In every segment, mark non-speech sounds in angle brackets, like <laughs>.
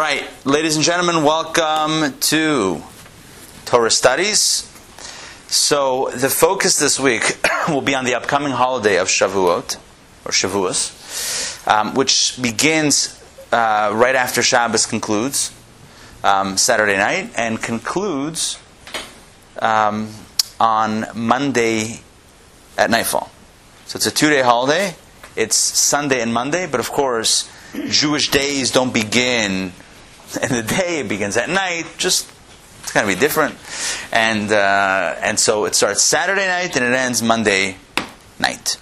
All right, ladies and gentlemen, welcome to Torah Studies. So, the focus this week <coughs> will be on the upcoming holiday of Shavuot, or Shavuos, um, which begins uh, right after Shabbos concludes, um, Saturday night, and concludes um, on Monday at nightfall. So, it's a two day holiday. It's Sunday and Monday, but of course, Jewish days don't begin <laughs> in the day, it begins at night. Just it's going to be different, and uh, and so it starts Saturday night and it ends Monday night.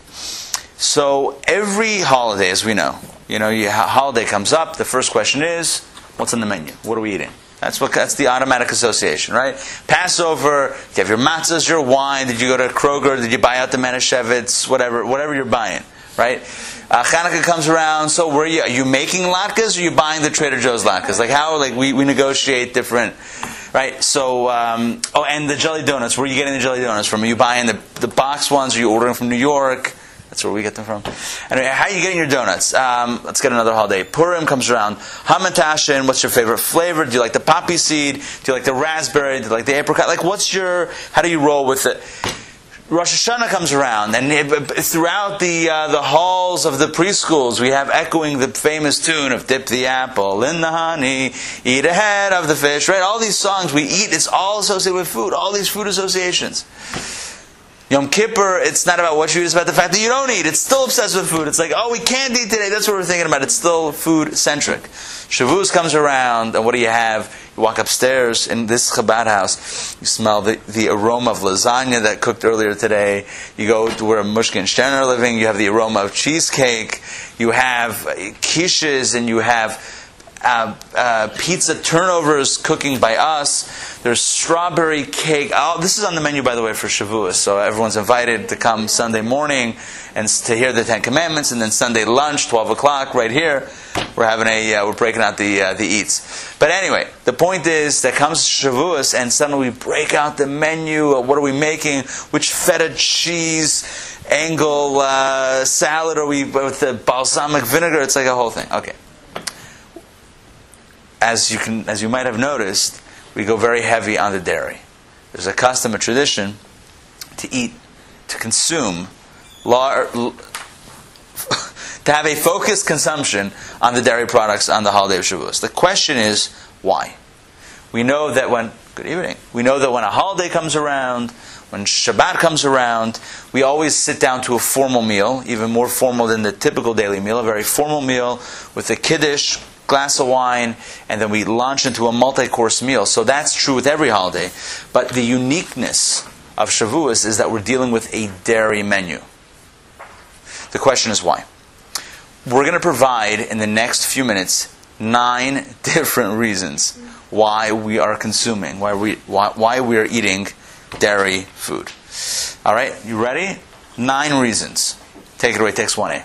So every holiday, as we know, you know, your holiday comes up. The first question is, what's on the menu? What are we eating? That's what that's the automatic association, right? Passover, you have your matzahs, your wine. Did you go to Kroger? Did you buy out the Manischewitz? Whatever, whatever you're buying, right? Uh, Hanukkah comes around. So, you are you making latkes or are you buying the Trader Joe's latkes? Like how like we, we negotiate different, right? So, um, oh, and the jelly donuts. Where are you getting the jelly donuts from? Are you buying the the box ones? Are you ordering from New York? That's where we get them from. Anyway, how are you getting your donuts? Um, let's get another holiday. Purim comes around. Hamantashen, what's your favorite flavor? Do you like the poppy seed? Do you like the raspberry? Do you like the apricot? Like, what's your, how do you roll with it? Rosh Hashanah comes around, and throughout the uh, the halls of the preschools, we have echoing the famous tune of "Dip the apple in the honey, eat a head of the fish." Right? All these songs we eat. It's all associated with food. All these food associations. Yom Kippur, it's not about what you eat, it's about the fact that you don't eat. It's still obsessed with food. It's like, oh, we can't eat today. That's what we're thinking about. It's still food centric. Shavuos comes around, and what do you have? You walk upstairs in this Chabad house, you smell the, the aroma of lasagna that cooked earlier today. You go to where Mushkin and Stern are living, you have the aroma of cheesecake. You have quiches, and you have uh, uh, pizza turnovers cooking by us. There's strawberry cake. Oh, this is on the menu, by the way, for Shavuos. So everyone's invited to come Sunday morning and to hear the Ten Commandments, and then Sunday lunch, 12 o'clock, right here. We're having a uh, we're breaking out the uh, the eats. But anyway, the point is that comes Shavuos, and suddenly we break out the menu. What are we making? Which feta cheese? Angle uh, salad, or we with the balsamic vinegar? It's like a whole thing. Okay as you can, as you might have noticed, we go very heavy on the dairy. There's a custom, a tradition to eat, to consume, lar- <laughs> to have a focused consumption on the dairy products on the holiday of Shavuos. The question is why. We know that when good evening, we know that when a holiday comes around, when Shabbat comes around, we always sit down to a formal meal, even more formal than the typical daily meal, a very formal meal with a kiddush, glass of wine, and then we launch into a multi-course meal. So that's true with every holiday. But the uniqueness of Shavuos is that we're dealing with a dairy menu. The question is why? We're going to provide in the next few minutes nine <laughs> different reasons why we are consuming, why we, why, why we are eating dairy food. All right, you ready? Nine reasons. Take it away, text 1A.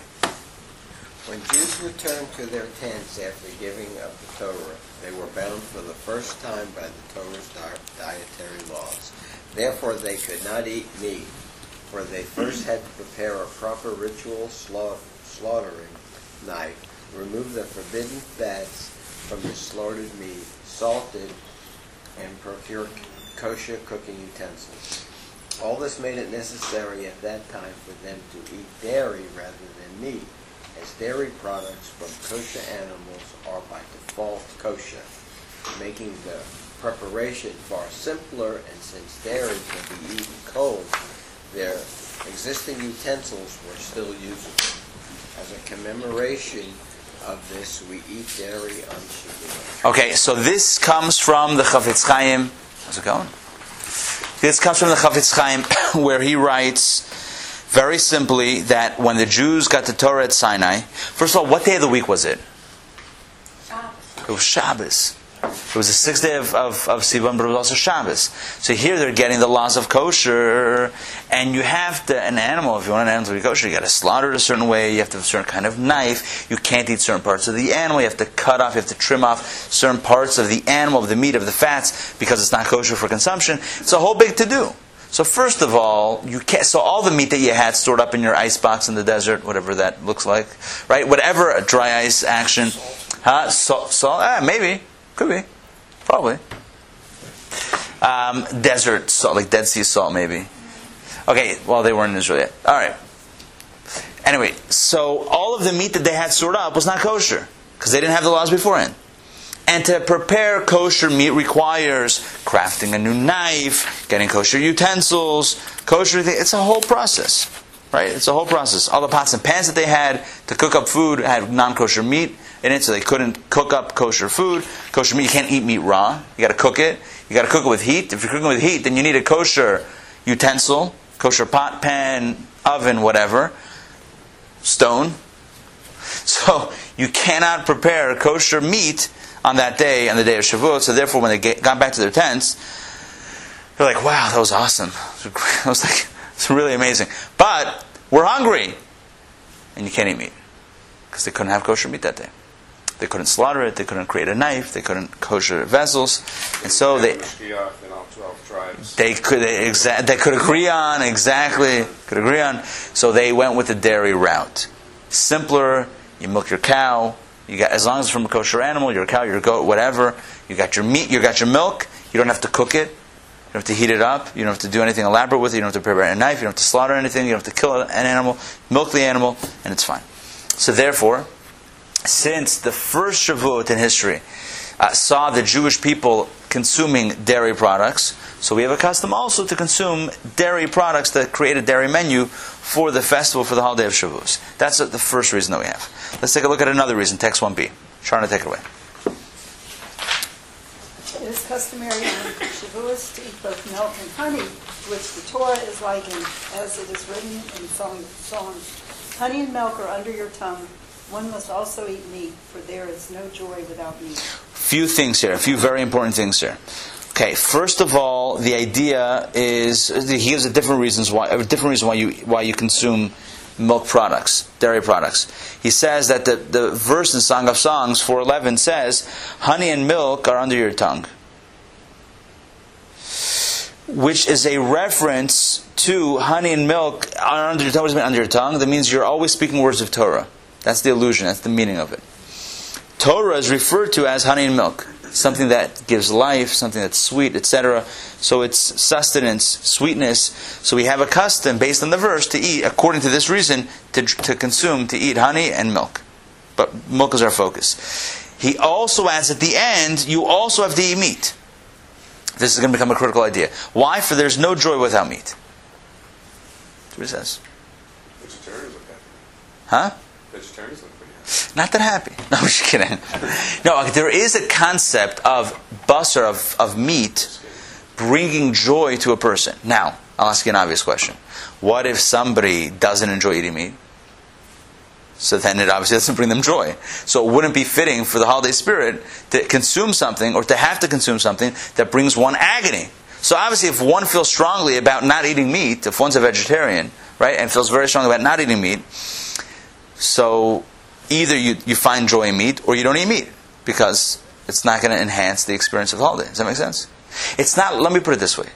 When Jews returned to their tents after giving of the Torah, they were bound for the first time by the Torah's dietary laws. Therefore, they could not eat meat, for they first had to prepare a proper ritual slaughtering knife, remove the forbidden fats from the slaughtered meat, salt it, and procure kosher cooking utensils. All this made it necessary at that time for them to eat dairy rather than meat as dairy products from kosher animals are by default kosher, making the preparation far simpler, and since dairy can be eaten cold, their existing utensils were still usable. As a commemoration of this, we eat dairy on Shavuot. Okay, so this comes from the Chafetz Chaim. How's it going? This comes from the Chafetz Chaim, <coughs> where he writes very simply that when the Jews got the Torah at Sinai, first of all, what day of the week was it? Shabbos. It was Shabbos. It was the sixth day of, of, of Sivan, but it was also Shabbos. So here they're getting the laws of kosher, and you have to, an animal, if you want an animal to be kosher, you got to slaughter it a certain way, you have to have a certain kind of knife, you can't eat certain parts of the animal, you have to cut off, you have to trim off certain parts of the animal, of the meat, of the fats, because it's not kosher for consumption. It's a whole big to do. So first of all, you can't. So all the meat that you had stored up in your ice box in the desert, whatever that looks like, right? Whatever dry ice action, Huh? Salt? salt? Ah, maybe. Could be. Probably. Um, desert salt, like Dead Sea salt, maybe. Okay, well, they weren't in Israel yet. All right. Anyway, so all of the meat that they had stored up was not kosher because they didn't have the laws beforehand. And to prepare kosher meat requires crafting a new knife, getting kosher utensils, kosher. It's a whole process, right? It's a whole process. All the pots and pans that they had to cook up food had non-kosher meat in it, so they couldn't cook up kosher food. Kosher meat, you can't eat meat raw. You got to cook it. You got to cook it with heat. If you're cooking with heat, then you need a kosher utensil, kosher pot, pan, oven, whatever, stone. <laughs> So you cannot prepare kosher meat on that day, on the day of Shavuot. So therefore, when they got back to their tents, they're like, "Wow, that was awesome! <laughs> It was like it's really amazing." But we're hungry, and you can't eat meat because they couldn't have kosher meat that day. They couldn't slaughter it. They couldn't create a knife. They couldn't kosher vessels, and so they they could they, exa- they could agree on exactly could agree on. So they went with the dairy route. Simpler. You milk your cow. You got as long as it's from a kosher animal, your cow, your goat, whatever. You got your meat. You got your milk. You don't have to cook it. You don't have to heat it up. You don't have to do anything elaborate with it. You don't have to prepare a knife. You don't have to slaughter anything. You don't have to kill an animal. Milk the animal, and it's fine. So therefore, since the first Shavuot in history uh, saw the Jewish people consuming dairy products, so we have a custom also to consume dairy products that create a dairy menu for the festival for the holiday of Shavuos. That's the first reason that we have. Let's take a look at another reason, text 1b. Sharna, take it away. It is customary on Shavuos to eat both milk and honey, which the Torah is likened, as it is written in Psalms. Honey and milk are under your tongue, one must also eat meat, for there is no joy without meat. Few things here, a few very important things here. Okay, first of all, the idea is he gives a different reasons why a different reason why you why you consume milk products, dairy products. He says that the, the verse in Song of Songs 411 says, Honey and milk are under your tongue. Which is a reference to honey and milk are under your tongue. What does it mean under your tongue? That means you're always speaking words of Torah. That's the illusion, that's the meaning of it. Torah is referred to as honey and milk, something that gives life, something that's sweet, etc. So it's sustenance, sweetness. So we have a custom based on the verse to eat, according to this reason, to, to consume, to eat honey and milk. But milk is our focus. He also adds at the end, you also have to eat meat. This is going to become a critical idea. Why? For there's no joy without meat. That's what he says. Huh? Vegetarians look pretty Not that happy. <laughs> No, I'm just kidding. No, there is a concept of busser, of, of meat, bringing joy to a person. Now, I'll ask you an obvious question. What if somebody doesn't enjoy eating meat? So then it obviously doesn't bring them joy. So it wouldn't be fitting for the holiday spirit to consume something or to have to consume something that brings one agony. So obviously, if one feels strongly about not eating meat, if one's a vegetarian, right, and feels very strongly about not eating meat, so either you, you find joy in meat or you don't eat meat because it's not going to enhance the experience of the holiday. Does that make sense? It's not, let me put it this way.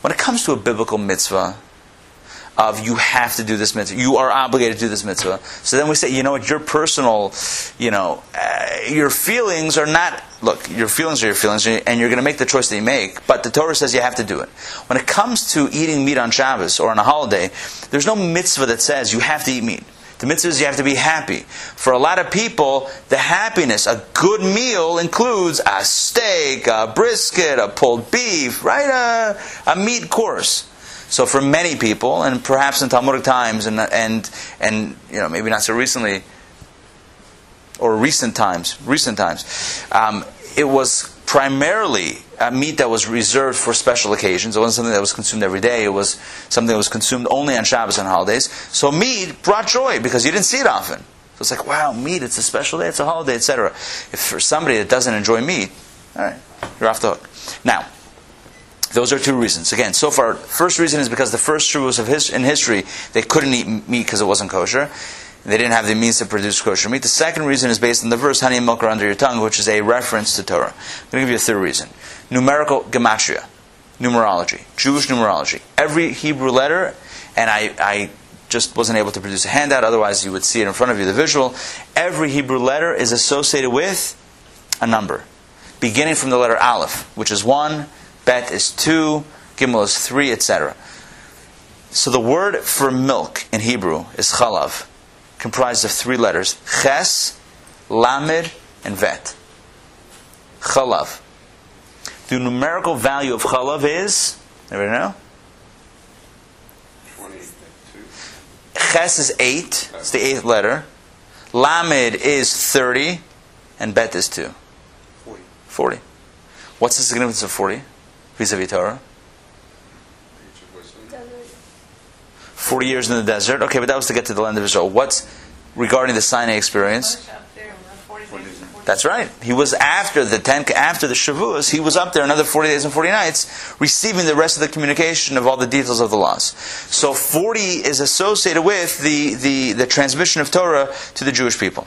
When it comes to a biblical mitzvah, of you have to do this mitzvah, you are obligated to do this mitzvah. So then we say, you know what, your personal, you know, uh, your feelings are not, look, your feelings are your feelings, and you're going to make the choice that you make, but the Torah says you have to do it. When it comes to eating meat on Shabbos or on a holiday, there's no mitzvah that says you have to eat meat. The mitzvah is you have to be happy. For a lot of people, the happiness, a good meal includes a steak, a brisket, a pulled beef, right? A, a meat course. So for many people, and perhaps in Talmudic times, and and and you know maybe not so recently, or recent times, recent times, um, it was primarily a meat that was reserved for special occasions. It wasn't something that was consumed every day. It was something that was consumed only on Shabbos and holidays. So meat brought joy because you didn't see it often. So it's like, wow, meat, it's a special day, it's a holiday, etc. If for somebody that doesn't enjoy meat, all right, you're off the hook. Now, those are two reasons. Again, so far, first reason is because the first Shavuos of his, in history, they couldn't eat meat because it wasn't kosher. They didn't have the means to produce kosher meat. The second reason is based on the verse, honey and milk are under your tongue, which is a reference to Torah. I'm going to give you a third reason. Numerical gematria, numerology, Jewish numerology. Every Hebrew letter, and I, I just wasn't able to produce a handout, otherwise, you would see it in front of you, the visual. Every Hebrew letter is associated with a number, beginning from the letter Aleph, which is 1, Bet is 2, Gimel is 3, etc. So the word for milk in Hebrew is chalav, comprised of three letters ches, lamed, and vet. Chalav. The numerical value of chalav is, everybody know? 22. Ches is 8, it's the eighth letter. Lamed is 30, and bet is 2. 40. 40. What's the significance of 40 vis-a-vis Torah? Age of wisdom. 40 years in the desert. Okay, but that was to get to the land of Israel. What's regarding the Sinai experience? That's right. He was after the ten, after the Shavuos. He was up there another forty days and forty nights, receiving the rest of the communication of all the details of the laws. So forty is associated with the the, the transmission of Torah to the Jewish people.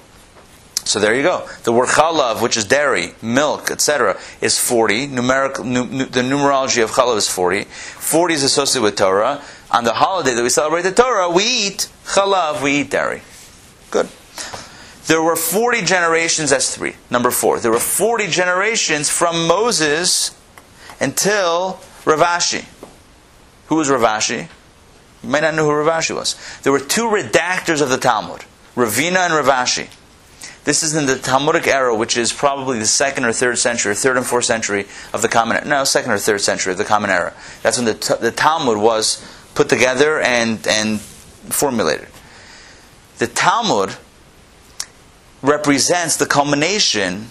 So there you go. The word chalav, which is dairy, milk, etc., is 40. Numeric, nu, nu, the numerology of chalav is 40. 40 is associated with Torah. On the holiday that we celebrate the Torah, we eat chalav, we eat dairy. Good. There were 40 generations, that's three. Number four. There were 40 generations from Moses until Rav Ashi. Who was Rav Ashi? You might not know who Rav Ashi was. There were two redactors of the Talmud, Ravina and Rav Ashi. This is in the Talmudic era, which is probably the second or third century, or third and fourth century of the Common Era. No, second or third century of the Common Era. That's when the, the Talmud was put together and, and formulated. The Talmud represents the culmination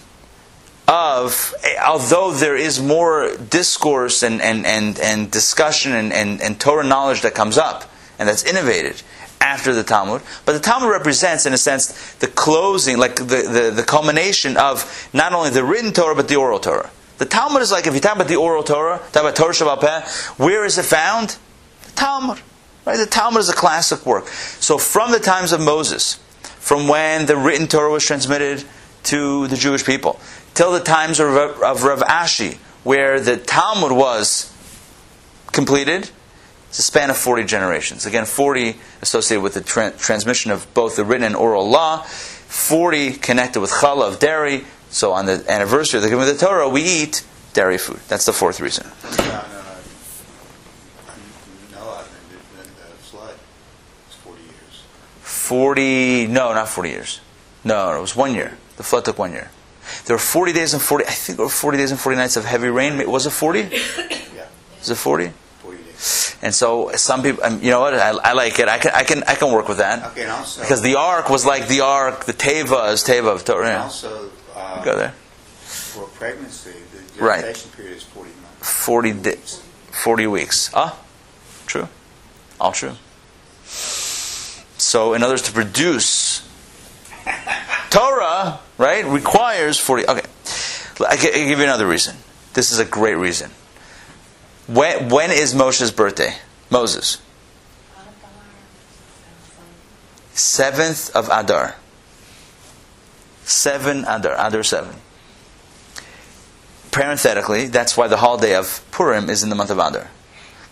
of, although there is more discourse and, and, and, and discussion and, and, and Torah knowledge that comes up and that's innovated after the Talmud, but the Talmud represents, in a sense, the closing, like the, the, the culmination of not only the written Torah, but the oral Torah. The Talmud is like, if you talk about the oral Torah, talk about Torah Shabbat where is it found? The Talmud. Right? The Talmud is a classic work. So from the times of Moses, from when the written Torah was transmitted to the Jewish people, till the times of, of Rav Ashi, where the Talmud was completed, it's a span of 40 generations. Again, 40 associated with the tra- transmission of both the written and oral law, 40 connected with chalav of dairy. So on the anniversary of the giving of the Torah, we eat dairy food. That's the fourth reason. No, no, no. Noah and the, and the flood was 40 years. 40, no, not 40 years. No, it was one year. The flood took one year. There were 40 days and 40, I think there were 40 days and 40 nights of heavy rain. Was it 40? <coughs> Yeah, Is it 40? 40 days. And so some people, um, you know what? I, I like it. I can, I can, I can work with that Okay, and also, because the ark was like the ark. The teva is teva of Torah. and also uh, Go there. for pregnancy, the Right. gestation period is 40 months. 40 di- 40 weeks. Ah, true. All true. So, in other words, to produce Torah, right, requires 40. Okay. I I give you another reason. This is a great reason. When, when is Moshe's birthday? Moses. 7th of Adar. 7 Adar. Adar 7. Parenthetically, that's why the holiday of Purim is in the month of Adar.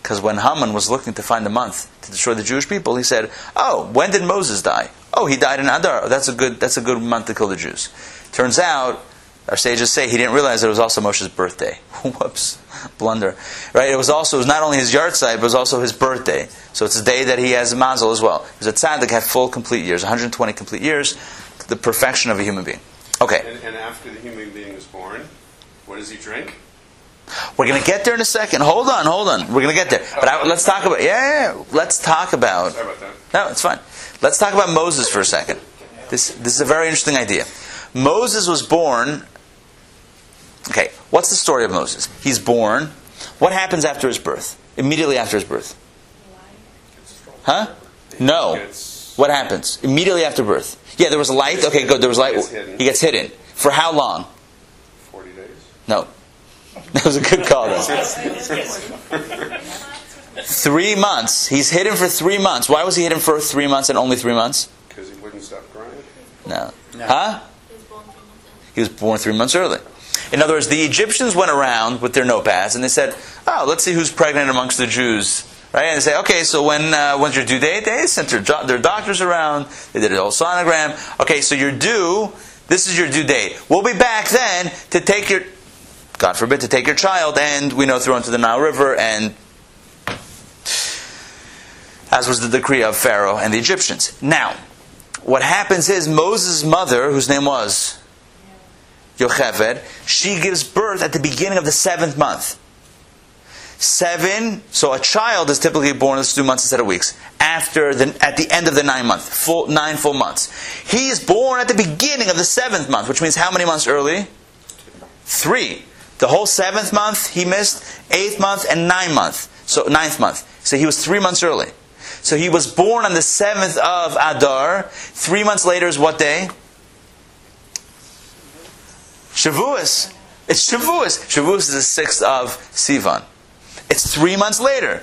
Because when Haman was looking to find a month to destroy the Jewish people, he said, "Oh, when did Moses die? Oh, he died in Adar. That's a good. That's a good month to kill the Jews." Turns out, our sages say he didn't realize that it was also Moshe's birthday. <laughs> Whoops, blunder. Right? It was also it was not only his yahrzeit, but it was also his birthday. So it's a day that he has a mazel as well. He was a tzaddik, had full complete years, 120 complete years, the perfection of a human being. Okay. And, and after the human being is born, what does he drink? We're going to get there in a second. Hold on, hold on. We're going to get there. But I, let's talk about, yeah, yeah, let's talk about, Sorry about that. no, it's fine. Let's talk about Moses for a second. This, this is a very interesting idea. Moses was born, okay, what's the story of Moses? He's born. What happens after his birth? Immediately after his birth? Huh? No. What happens? Immediately after birth. Yeah, there was light. Okay, good. There was light. He gets hidden. He gets hidden. For how long? 40 days. No. <laughs> That was a good call, though. Three months. He's hidden for three months. Why was he hidden for three months and only three months? Because he wouldn't stop crying. No. No. Huh? He was born three months early. In other words, the Egyptians went around with their notepads and they said, "Oh, let's see who's pregnant amongst the Jews right? And they say, okay, so when uh, when's your due date? They sent their, jo- their doctors around. They did a whole sonogram. Okay, so you're due. This is your due date. We'll be back then to take your, God forbid, to take your child, and we know throw into the Nile River, and as was the decree of Pharaoh and the Egyptians. Now, what happens is Moses' mother, whose name was Yocheved, she gives birth at the beginning of the seventh month. Seven, so a child is typically born in two months instead of weeks. After the, at the end of the nine month, full nine full months, he is born at the beginning of the seventh month, which means how many months early? Three. The whole seventh month he missed, eighth month and ninth month. So ninth month. So he was three months early. So he was born on the seventh of Adar. Three months later is what day? Shavuos. It's Shavuos. Shavuos is the sixth of Sivan. It's three months later.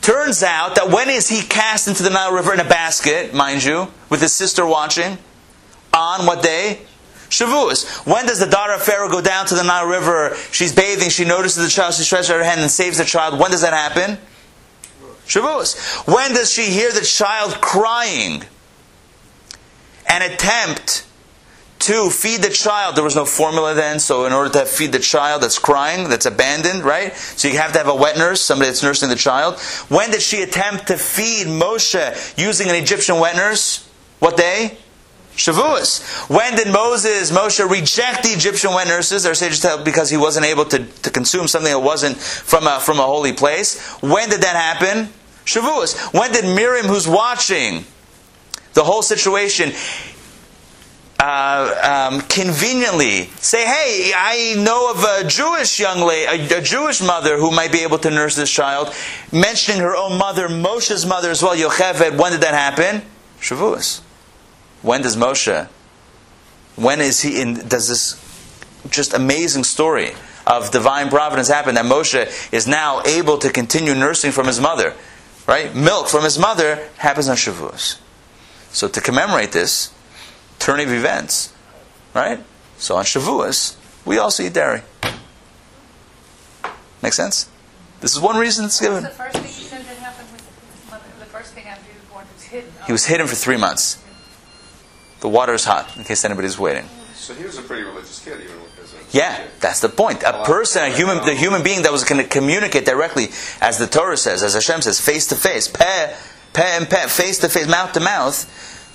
Turns out that when is he cast into the Nile River in a basket, mind you, with his sister watching? On what day? Shavuos. When does the daughter of Pharaoh go down to the Nile River? She's bathing, she notices the child, she stretches out her hand and saves the child. When does that happen? Shavuos. When does she hear the child crying An attempt to feed the child? There was no formula then, so in order to feed the child that's crying, that's abandoned, right? So you have to have a wet nurse, somebody that's nursing the child. When did she attempt to feed Moshe using an Egyptian wet nurse? What day? Shavuos. When did Moses, Moshe, reject the Egyptian wet nurses? Our sages tell because he wasn't able to, to consume something that wasn't from a, from a holy place. When did that happen? Shavuos. When did Miriam, who's watching the whole situation, uh, um, conveniently say, "Hey, I know of a Jewish young lady, a, a, Jewish mother who might be able to nurse this child," mentioning her own mother, Moshe's mother as well, Yocheved. When did that happen? Shavuos. When does Moshe? When is he in? Does this just amazing story of divine providence happen that Moshe is now able to continue nursing from his mother, right? Milk from his mother happens on Shavuos. So to commemorate this turn of events, right? So on Shavuos, we also eat dairy. Make sense? This is one reason it's given. The first thing you said that happened with his mother, the first thing after he was born was hidden. He was hidden for three months. The water is hot, in case anybody's waiting. So he was a pretty religious kid, even as a uh, Yeah, kid. that's the point. A person, a human, the human being that was going to communicate directly, as the Torah says, as Hashem says, face to face, peh, peh and peh, face to face, mouth to mouth.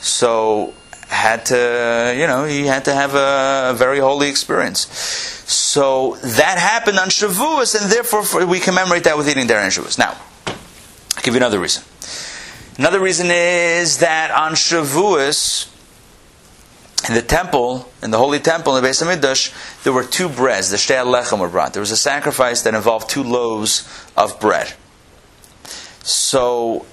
So had to, you know, he had to have a, very holy experience. So that happened on Shavuos, and therefore for, we commemorate that with eating dairy on Shavuos. Now, I'll give you another reason. Another reason is that on Shavuos, in the temple, in the holy temple, in the Beis Hamikdash, there were two breads. The Shtei Lechem were brought. There was a sacrifice that involved two loaves of bread. So,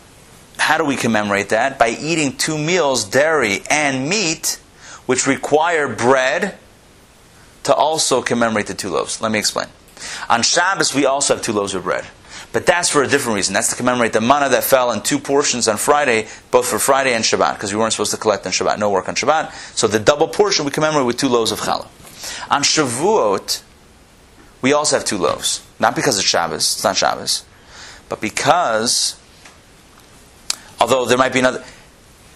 how do we commemorate that? By eating two meals, dairy and meat, which require bread to also commemorate the two loaves. Let me explain. On Shabbos, we also have two loaves of bread. But that's for a different reason. That's to commemorate the manna that fell in two portions on Friday, both for Friday and Shabbat, because we weren't supposed to collect on Shabbat, no work on Shabbat. So the double portion we commemorate with two loaves of challah. On Shavuot, we also have two loaves. Not because it's Shabbos, it's not Shabbos, but because, although there might be another,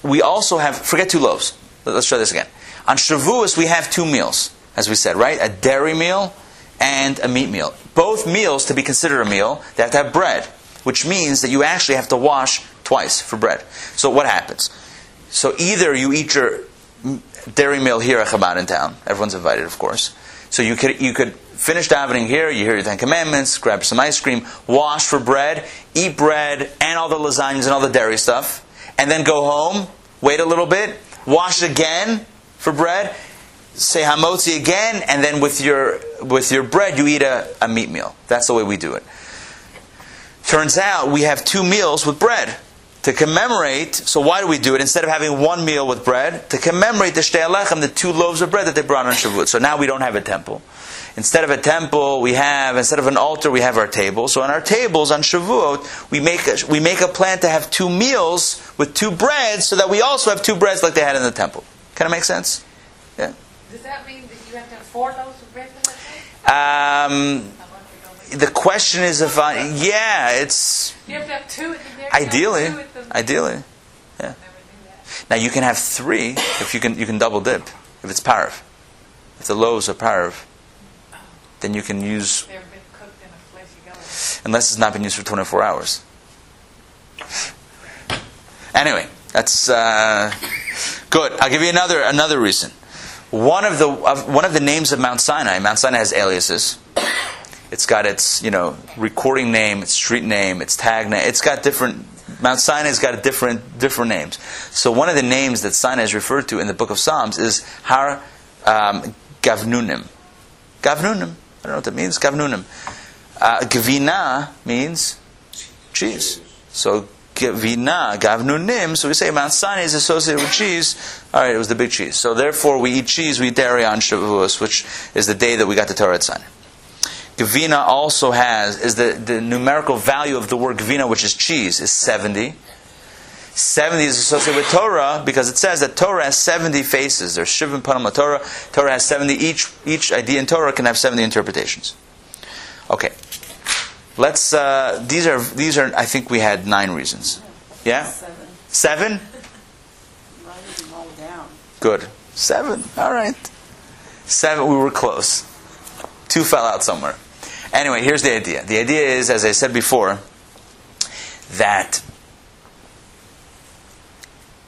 we also have, forget two loaves. Let's try this again. On Shavuos, we have two meals, as we said, right? A dairy meal and a meat meal. Both meals, to be considered a meal, they have to have bread, which means that you actually have to wash twice for bread. So what happens? So either you eat your dairy meal here at Chabad in town. Everyone's invited, of course. So you could you could finish davening here. You hear your Ten Commandments, grab some ice cream, wash for bread, eat bread and all the lasagnas and all the dairy stuff, and then go home. Wait a little bit, wash again for bread, say hamotzi again, and then with your with your bread you eat a, a meat meal. That's the way we do it. Turns out we have two meals with bread to commemorate. So why do we do it instead of having one meal with bread? To commemorate the shtei halechem, the two loaves of bread that they brought on Shavuot. So now we don't have a temple. Instead of a temple, we have instead of an altar, we have our table. So on our tables on Shavuot, we make a, we make a plan to have two meals with two breads, so that we also have two breads like they had in the temple. Can it make sense? Yeah. Does that mean that you have to have four loaves of bread for that? Um, the question is if I, yeah, it's You have to have two at the there. ideally, two at the- ideally. That. Now you can have three if you can you can double dip if it's pareve. If the loaves are pareve, then you can use They're been cooked in a fleshy gullet. unless it's not been used for 24 hours. Anyway, that's uh, good. I'll give you another another reason. One of the of, one of the names of Mount Sinai. Mount Sinai has aliases. It's got its you know recording name, its street name, its tag name. It's got different. Mount Sinai's got a different different names. So one of the names that Sinai is referred to in the Book of Psalms is Har um, Gavnunim. Gavnunim. I don't know what that means. Gavnunim. Uh, Gavina means cheese. So Gavina, Gavnunim. So we say Mount Sinai is associated with cheese. All right, it was the big cheese. So therefore, we eat cheese. We eat dairy on Shavuos, which is the day that we got the Torah at Sinai. Gavina also has is the, the numerical value of the word Gavina, which is cheese, is seventy. 70 is associated with Torah because it says that Torah has 70 faces. There's Shivim Panim Torah. Torah has 70. Each, each idea in Torah can have 70 interpretations. Okay. Let's, uh, these are, these are, I think we had nine reasons. Yeah? Seven. Seven? Good. Seven. All right. Seven, we were close. Two fell out somewhere. Anyway, here's the idea. The idea is, as I said before, that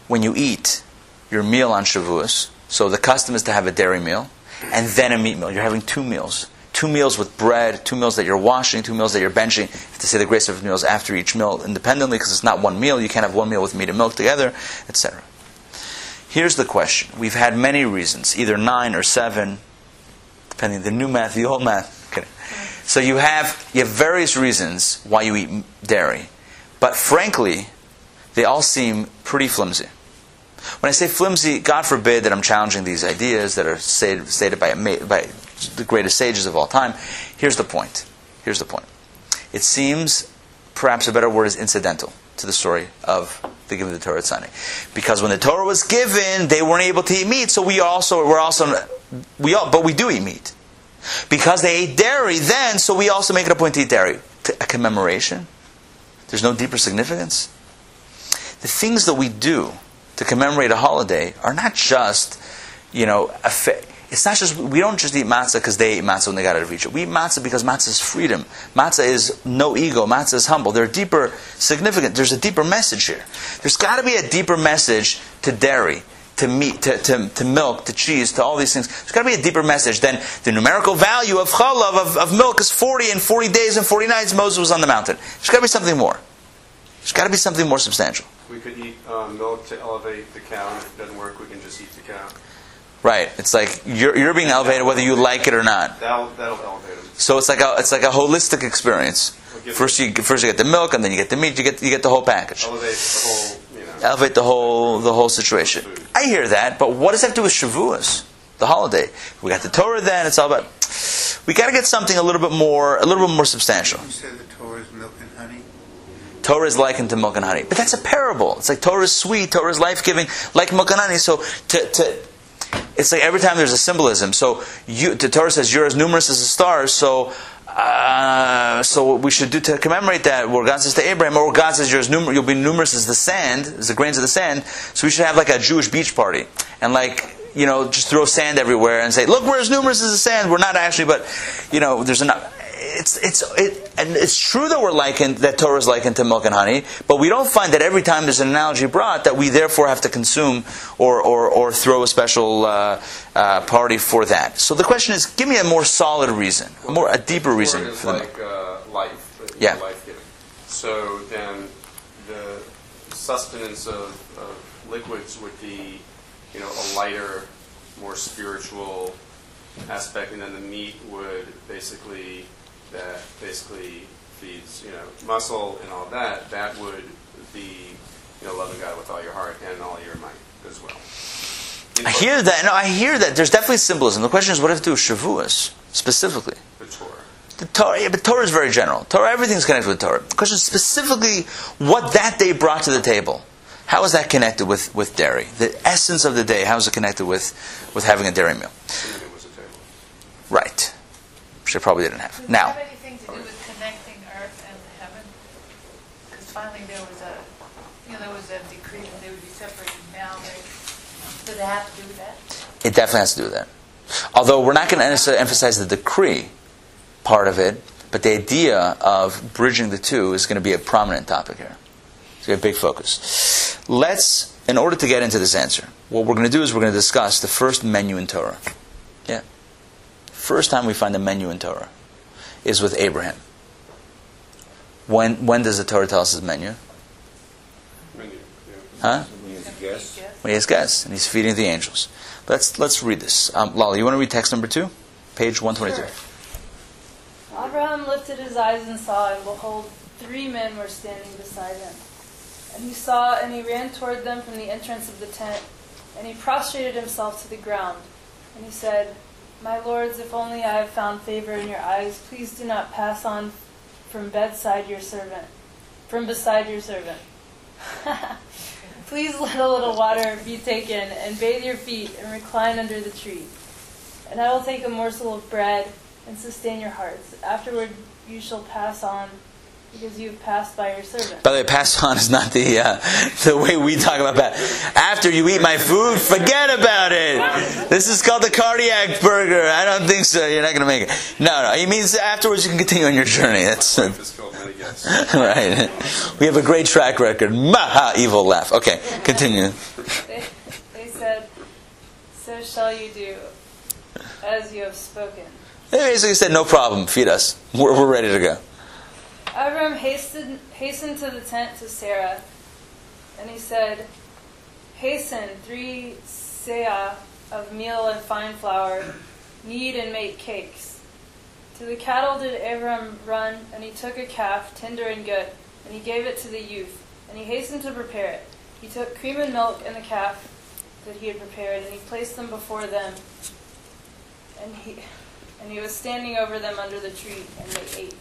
when you eat your meal on Shavuos, so the custom is to have a dairy meal and then a meat meal. You're having two meals. Two meals with bread, two meals that you're washing, two meals that you're benching. You have to say the grace of meals after each meal independently because it's not one meal. You can't have one meal with meat and milk together, etc. Here's the question. We've had many reasons, either nine or seven, depending the new math, the old math. Okay. So you have you have various reasons why you eat dairy, but frankly, they all seem pretty flimsy. When I say flimsy, God forbid that I'm challenging these ideas that are stated, stated by, by the greatest sages of all time. Here's the point. Here's the point. It seems, perhaps a better word is incidental to the story of the giving of the Torah at Sinai, because when the Torah was given, they weren't able to eat meat. So we also we're also we all, but we do eat meat because they ate dairy then. So we also make it a point to eat dairy. A commemoration. There's no deeper significance the things that we do to commemorate a holiday are not just, you know, a fa- it's not just we don't just eat matzah because they ate matzah when they got out of Egypt. We eat matzah because matzah is freedom. Matzah is no ego. Matzah is humble. There are deeper, significant. There's a deeper message here. There's got to be a deeper message to dairy, to meat, to, to, to milk, to cheese, to all these things. There's got to be a deeper message than the numerical value of chalav of, of milk is 40 and 40 days and 40 nights. Moses was on the mountain. There's got to be something more. There's got to be something more substantial. We could eat um, milk to elevate the cow, and it doesn't work, we can just eat the cow. Right. It's like you're, you're being elevated whether you like it or not. That'll, that'll elevate them. So it's like a it's like a holistic experience. First you first you get the milk and then you get the meat. You get you get the whole package. Elevate the whole, you know. Elevate the whole the whole situation. I hear that, but what does that have to do with Shavuos, the holiday? We got the Torah. Then it's all about. We got to get something a little bit more a little bit more substantial. You said the Torah is milk and honey? Torah is likened to milk and honey, but that's a parable. It's like Torah is sweet, Torah is life giving, like milk and honey. So to, to it's like every time there's a symbolism. So you, the Torah says you're as numerous as the stars. So uh, so what we should do to commemorate that, where God says to Abraham, or God says you're as numer- you'll be numerous as the sand, as the grains of the sand. So we should have like a Jewish beach party and like you know just throw sand everywhere and say, look, we're as numerous as the sand. We're not actually, but you know there's enough. It's it's it, and it's true that we're likened that Torah is likened to milk and honey, but we don't find that every time there's an analogy brought that we therefore have to consume or or, or throw a special uh, uh, party for that. So the question is, give me a more solid reason, a more a deeper reason for the like uh, life. it's Yeah. Life-giving. So then the sustenance of, of liquids would be, you know, a lighter, more spiritual aspect, and then the meat would basically that basically feeds, you know, muscle and all that. That would be, you know, loving God with all your heart and all your might as well. I hear that. No, I hear that. There's definitely symbolism. The question is, what it do with Shavuos specifically? The Torah. The Torah, yeah, but Torah is very general. Torah, everything's connected with Torah. The question is specifically what that day brought to the table. How is that connected with, with dairy? The essence of the day, how is it connected with, with having a dairy meal? Assuming it was a table. Right. Which they probably didn't have. Does Now, it have anything to do with connecting earth and heaven? Because finally there was a, you know, there was a decree that they would be separated. Now they, does it have to do with that? it definitely has to do with that. Although we're not going to necessarily emphasize the decree part of it, but the idea of bridging the two is going to be a prominent topic here. It's going to be a big focus. Let's, in order to get into this answer, what we're going to do is we're going to discuss the first menu in Torah. Yeah. First time we find a menu in Torah is with Abraham. When, when does the Torah tell us his menu? Menu, yeah. Huh? Yes. When he has guests and he's feeding the angels. Let's, let's read this. Um, Lala, you want to read text number two? Page 122. Sure. Abraham lifted his eyes and saw, and behold, three men were standing beside him. And he saw, and he ran toward them from the entrance of the tent, and he prostrated himself to the ground. And he said, My lords, if only I have found favor in your eyes, please do not pass on from bedside your servant, from beside your servant. <laughs> please let a little water be taken, and bathe your feet, and recline under the tree. And I will take a morsel of bread and sustain your hearts. Afterward, you shall pass on, because you have passed by your servant. By the way, pass on is not the uh, the way we talk about that. After you eat my food, forget about it. This is called the cardiac burger. I don't think so. You're not going to make it. No, no. He means afterwards you can continue on your journey. That's Wife is called many guests. <laughs> right. We have a great track record. Maha, evil laugh. Okay, continue. They, they said, So shall you do, as you have spoken. They basically said, no problem. Feed us. We're, we're ready to go. Abram hastened, hastened to the tent to Sarah, and he said, Hasten three seah of meal and fine flour, knead and make cakes. To the cattle did Abram run, and he took a calf, tender and good, and he gave it to the youth, and he hastened to prepare it. He took cream and milk and the calf that he had prepared, and he placed them before them, and he and he was standing over them under the tree, and they ate.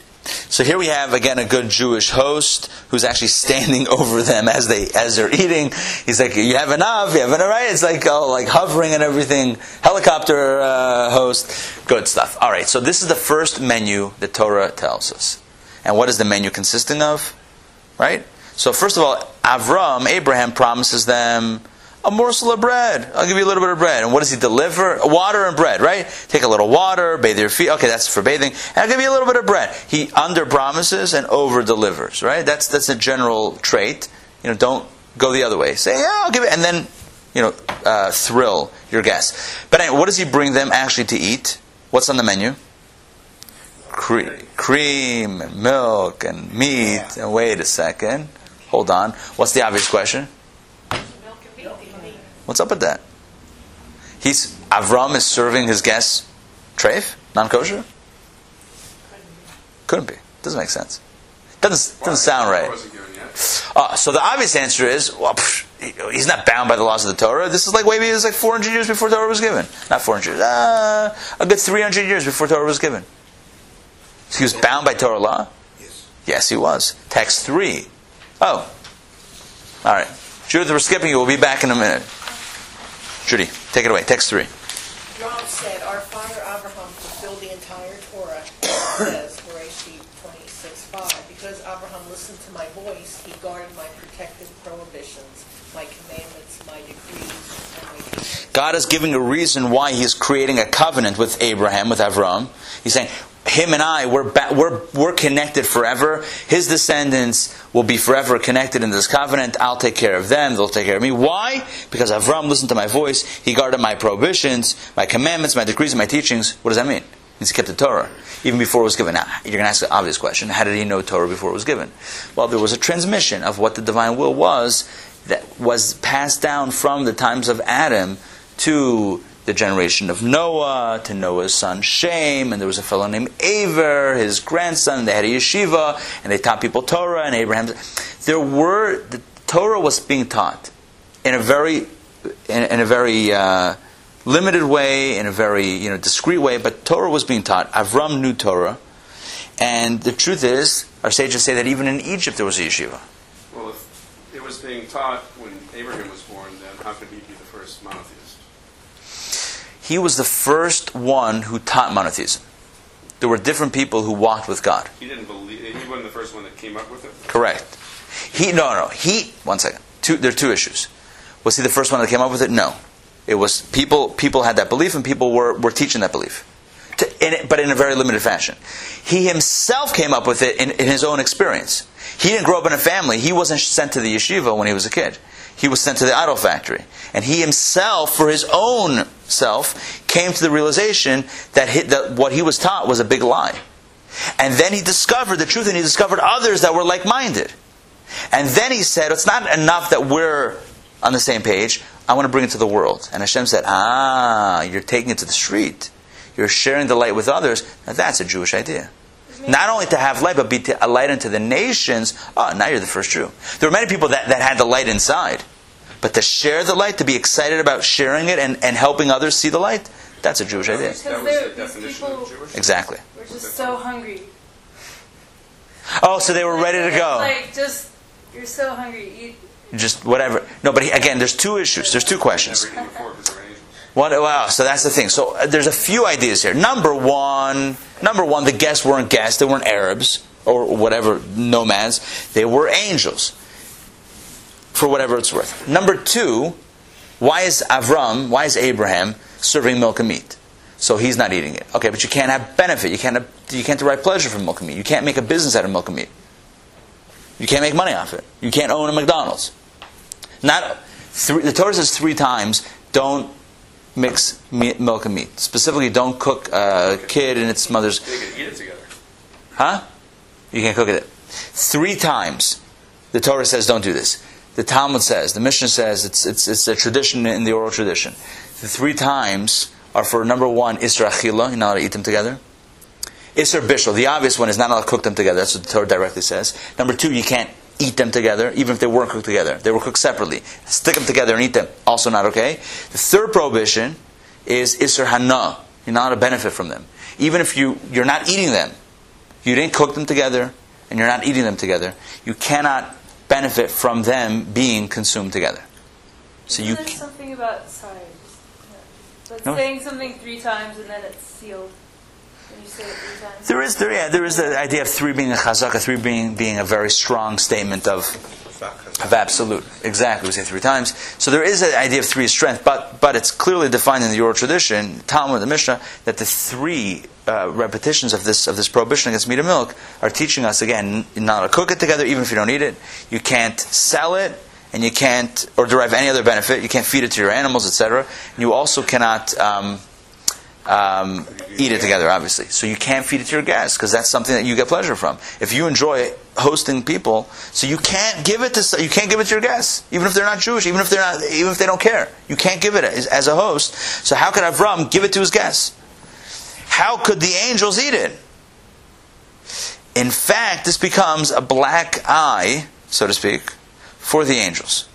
So here we have again a good Jewish host who's actually standing <laughs> over them as they as they're eating. He's like, "You have enough? You have enough?" Right? It's like oh, like hovering and everything. Helicopter uh, host, good stuff. All right. So this is the first menu the Torah tells us, and what is the menu consisting of? Right. So first of all, Avram, Abraham promises them a morsel of bread. I'll give you a little bit of bread. And what does he deliver? Water and bread, right? Take a little water, bathe your feet. Okay, that's for bathing. And I'll give you a little bit of bread. He under promises and over delivers, right? That's that's a general trait. You know, don't go the other way. Say, yeah, I'll give it, and then you know, uh, thrill your guests. But anyway, what does he bring them actually to eat? What's on the menu? Cre- cream and milk and meat. And wait a second. Hold on. What's the obvious question? Milk and meat. What's up with that? He's Avram is serving his guests treif, non kosher. Couldn't be. Doesn't make sense. Doesn't doesn't sound right. wasn't given yet. Uh, so the obvious answer is, well, pff, he's not bound by the laws of the Torah. This is like maybe it was like 400 years before Torah was given. Not 400 years. Uh, a good 300 years before Torah was given. So he was bound by Torah law. Yes. Yes, he was. Text three. Oh, all right. Judith, we're skipping you. We'll be back in a minute. Judy, take it away. Text three. Rav said, Our father Abraham fulfilled the entire Torah, <coughs> says Bereshit 26, 5. Because Abraham listened to my voice, he guarded my protected prohibitions, my commandments, my decrees, and my teachings. God is giving a reason why He's creating a covenant with Abraham, with Avram. He's saying, him and I, we're, ba- we're, we're connected forever. His descendants will be forever connected in this covenant. I'll take care of them. They'll take care of me. Why? Because Avram listened to my voice. He guarded my prohibitions, my commandments, my decrees, and my teachings. What does that mean? He's kept the Torah, even before it was given. Now, you're going to ask the obvious question. How did he know Torah before it was given? Well, there was a transmission of what the divine will was that was passed down from the times of Adam to the generation of Noah, to Noah's son Shem, and there was a fellow named Aver, his grandson, and they had a yeshiva, and they taught people Torah, and Abraham. There were, the Torah was being taught in a very, in, in a very uh, limited way, in a very you know discreet way, but Torah was being taught. Avram knew Torah, and the truth is, our sages say that even in Egypt there was a yeshiva. Well, if it was being taught when Abraham was born, then how could he be the first monotheist? He was the first one who taught monotheism. There were different people who walked with God. He didn't believe. He wasn't the first one that came up with it. Correct. He no no he one second. Two there are two issues. Was he the first one that came up with it? No. It was people people had that belief and people were, were teaching that belief. To, in it, but in a very limited fashion. He himself came up with it in, in his own experience. He didn't grow up in a family. He wasn't sent to the yeshiva when he was a kid. He was sent to the idol factory. And he himself, for his own self, came to the realization that, he, that what he was taught was a big lie. And then he discovered the truth and he discovered others that were like minded. And then he said, It's not enough that we're on the same page. I want to bring it to the world. And Hashem said, Ah, you're taking it to the street. You're sharing the light with others. Now that's a Jewish idea. Not only to have light, but be a light unto the nations. Oh, now you're the first Jew. There were many people that, that had the light inside. But to share the light, to be excited about sharing it and, and helping others see the light, that's a Jewish idea. Because That was they're- the definition of Jewish. Exactly. were just so hungry. Oh, so they were ready to go. Like just you're so hungry. Eat. Just whatever. No, but he, again, there's two issues. There's two questions. Never eaten before because they're angels. What, wow, so that's the thing. So uh, there's a few ideas here. Number one, number one, the guests weren't guests; they weren't Arabs or whatever nomads. They were angels, for whatever it's worth. Number two, why is Avram, why is Abraham serving milk and meat? So he's not eating it. Okay, but you can't have benefit. You can't have, you can't derive pleasure from milk and meat. You can't make a business out of milk and meat. You can't make money off it. You can't own a McDonald's. Not three, the Torah says three times, don't mix meat, milk and meat. Specifically, don't cook a kid and its mother's. They could eat it together. Huh? You can't cook it. Three times, the Torah says don't do this. The Talmud says, the Mishnah says, it's, it's, it's a tradition in the oral tradition. The three times are for number one, Issur Achila, you're not to eat them together. Issur Bishul, the obvious one is not allowed to cook them together. That's what the Torah directly says. Number two, you can't eat them together, even if they weren't cooked together. They were cooked separately. Stick them together and eat them, also not okay. The third prohibition is Issur Hana. You're not to benefit from them. Even if you, you're not eating them, you didn't cook them together, and you're not eating them together, you cannot benefit from them being consumed together. So you Isn't there ca- something about sorry, but No. saying something three times and then it's sealed. When you say it three times. there is there yeah there is the idea of three being a chazaka, three being being a very strong statement of of absolute. Exactly, we say three times. So there is an idea of three strength, but but it's clearly defined in the oral tradition, Talmud, the Mishnah, that the three uh, repetitions of this of this prohibition against meat and milk are teaching us again not to cook it together, even if you don't eat it. You can't sell it, and you can't or derive any other benefit. You can't feed it to your animals, etc. You also cannot. Um, um, eat it together, obviously. So you can't feed it to your guests because that's something that you get pleasure from. If you enjoy hosting people, so you can't give it to you can't give it to your guests, even if they're not Jewish, even if they're not, even if they don't care. You can't give it as, as a host. So how could Avram give it to his guests? How could the angels eat it? In fact, this becomes a black eye, so to speak, for the angels.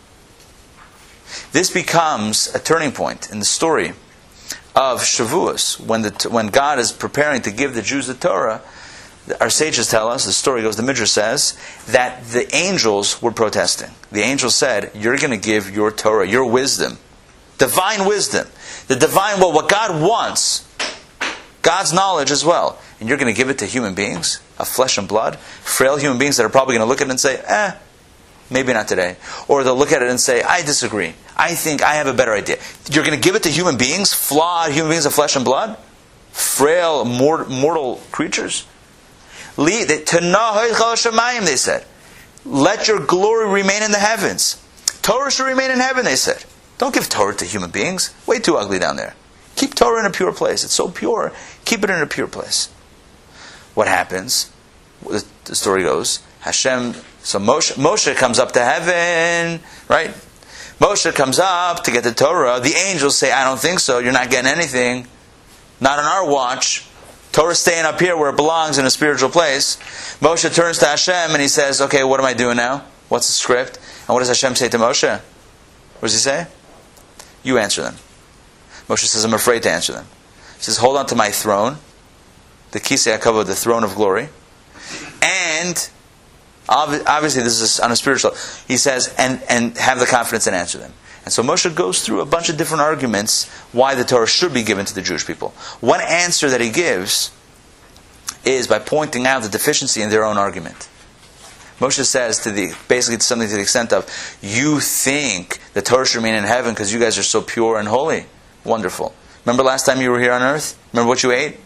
This becomes a turning point in the story of Shavuos, when, the, when God is preparing to give the Jews the Torah, our sages tell us, the story goes, the Midrash says, that the angels were protesting. The angels said, You're going to give your Torah, your wisdom, divine wisdom, the divine, well, what God wants, God's knowledge as well, and you're going to give it to human beings, of flesh and blood, frail human beings that are probably going to look at it and say, Eh, maybe not today. Or they'll look at it and say, I disagree. I think I have a better idea. You're going to give it to human beings, flawed human beings of flesh and blood? Frail, mortal creatures? They said. Let your glory remain in the heavens. Torah should remain in heaven, they said. Don't give Torah to human beings. Way too ugly down there. Keep Torah in a pure place. It's so pure. Keep it in a pure place. What happens? The, story goes. Hashem. So Moshe, Moshe comes up to heaven, right? Moshe comes up to get the Torah. The angels say, "I don't think so. You're not getting anything. Not on our watch. Torah's staying up here where it belongs in a spiritual place." Moshe turns to Hashem and he says, "Okay, what am I doing now? What's the script?" And what does Hashem say to Moshe? What does he say? You answer them. Moshe says, "I'm afraid to answer them." He says, "Hold on to my throne, the kisei hakavod, the throne of glory, and." Obviously, this is on a spiritual. He says, and, and have the confidence and answer them. And so Moshe goes through a bunch of different arguments why the Torah should be given to the Jewish people. One answer that he gives is by pointing out the deficiency in their own argument. Moshe says to the basically something to the extent of, "You think the Torah should remain in heaven because you guys are so pure and holy. Wonderful. Remember last time you were here on earth? Remember what you ate?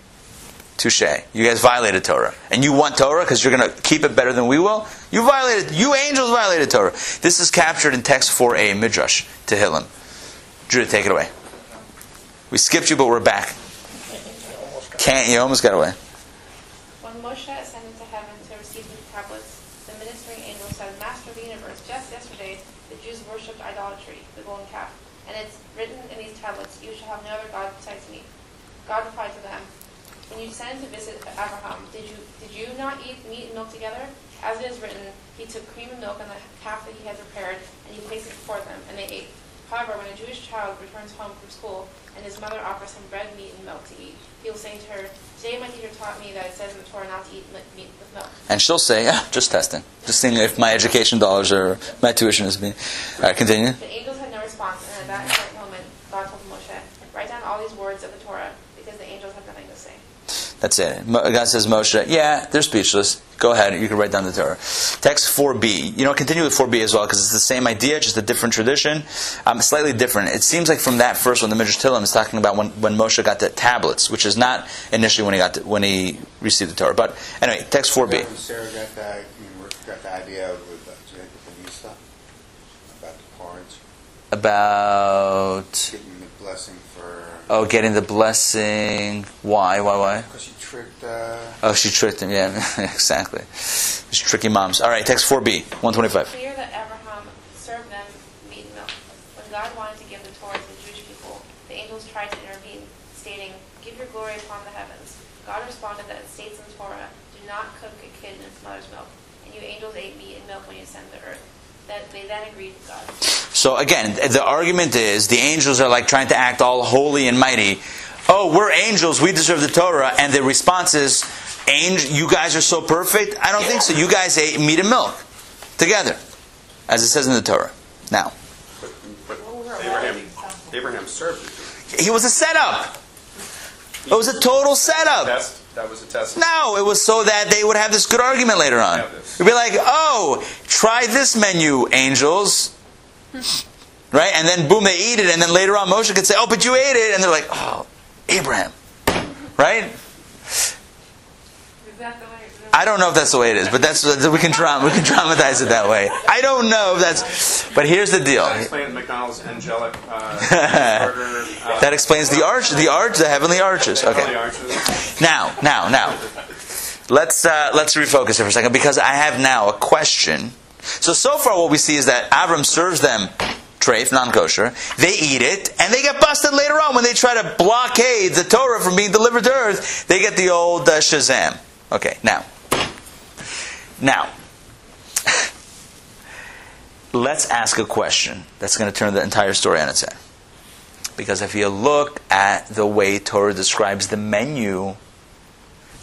Touche. You guys violated Torah, and you want Torah because you're going to keep it better than we will. You violated. You angels violated Torah. This is captured in text 4a Midrash Tehillim. Judah, take it away. We skipped you, but we're back. Can't you almost got away? When Moshe ascended to heaven to receive the tablets, the ministering angel said, Master of the universe, just yesterday the Jews worshipped idolatry, the golden calf, and it's written in these tablets, you shall have no other God besides me. God replied to them, When you descended to visit Abraham, did you did you not eat meat and milk together? As it is written, he took cream and milk and the calf that he had prepared, and he placed it before them, and they ate. However, when a Jewish child returns home from school and his mother offers him bread, meat, and milk to eat, he will say to her, Today my teacher taught me that it says in the Torah not to eat meat with milk. And she'll say, "Yeah, just testing, just seeing if my education dollars or my tuition is being." Uh, All right, continue. The angels had no response, and at that moment, God told Moshe, Write down all these words of the Torah, because the angels have nothing to say. That's it. God says, Moshe, yeah, they're speechless. Go ahead, you can write down the Torah. Text 4b. You know, continue with 4b as well, because it's the same idea, just a different tradition. Um, slightly different. It seems like from that first one, the Midrash Tehillim is talking about when, when Moshe got the tablets, which is not initially when he got the, when he received the Torah. But anyway, text 4b. When Sarah got the, I mean, got the idea with uh, Jacob and Esau about the cards, About, getting the blessing for. Oh, getting the blessing. Why, why, why? Because she tricked. Uh, Oh, she tricked him. Yeah, <laughs> exactly. It's tricky moms. All right, text 4b, 125. Clear that Abraham served them meat and milk. When God wanted to give the Torah to the Jewish people, the angels tried to intervene, stating, Give your glory upon the heavens. God responded that it states in Torah, Do not cook a kid in its mother's milk. And you angels ate meat and milk when you ascended to earth. That they then agreed with God. So again, the argument is the angels are like trying to act all holy and mighty. Oh, we're angels, we deserve the Torah, and the response is, "Angel, you guys are so perfect." I don't think so. You guys ate meat and milk together, as it says in the Torah. Now, But, but Abraham, Abraham served he was a setup. It was a total setup. That was a test. No, it was so that they would have this good argument later on. It'd be like, oh, try this menu, angels. <laughs> Right? And then boom, they eat it, and then later on Moshe could say, oh, but you ate it. And they're like, oh, Abraham. Right? Is that the way? I don't know if that's the way it is, but that's we can dram- we can dramatize it that way. I don't know if that's. But here's the deal. That explains McDonald's angelic uh, <laughs> burger. Uh, That explains the arch, the arch, the heavenly arches. Okay. arches. Now, now, now. Let's uh, let's refocus here for a second because I have now a question. So so far, what we see is that Avram serves them treif, non-kosher. They eat it, and they get busted later on when they try to blockade the Torah from being delivered to earth. They get the old uh, Shazam. Okay, now, now, let's ask a question that's going to turn the entire story on its head. Because if you look at the way Torah describes the menu,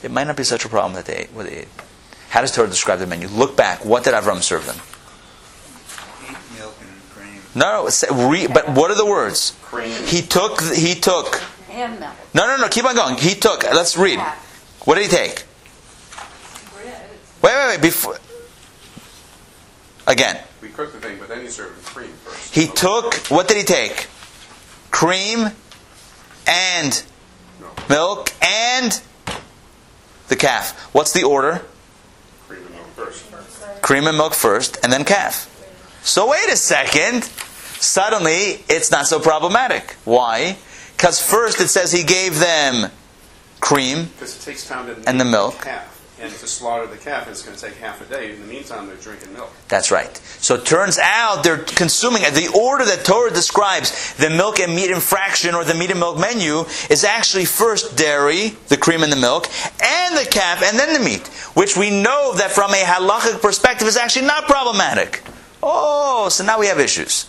it might not be such a problem that they ate what they ate. How does Torah describe the menu? Look back. What did Avram serve them? milk and cream. No, no. re- But what are the words? Cream. He took. He took. And milk. No, no, no. Keep on going. He took. Let's read. What did he take? Wait, wait, wait. Before. Again, We cooked the thing, but then you served cream first. he took. What did he take? Cream and No, milk and the calf. What's the order? cream and milk first. cream and milk first, and then calf. So wait a second. Suddenly, it's not so problematic. Why? Because first it says he gave them cream. It takes time to And the milk. calf. And to slaughter the calf, it's going to take half a day. In the meantime, they're drinking milk. That's right. So it turns out they're consuming the order that Torah describes the milk and meat infraction or the meat and milk menu is actually first dairy, the cream and the milk, and the calf, and then the meat, which we know that from a halachic perspective is actually not problematic. Oh, so now we have issues.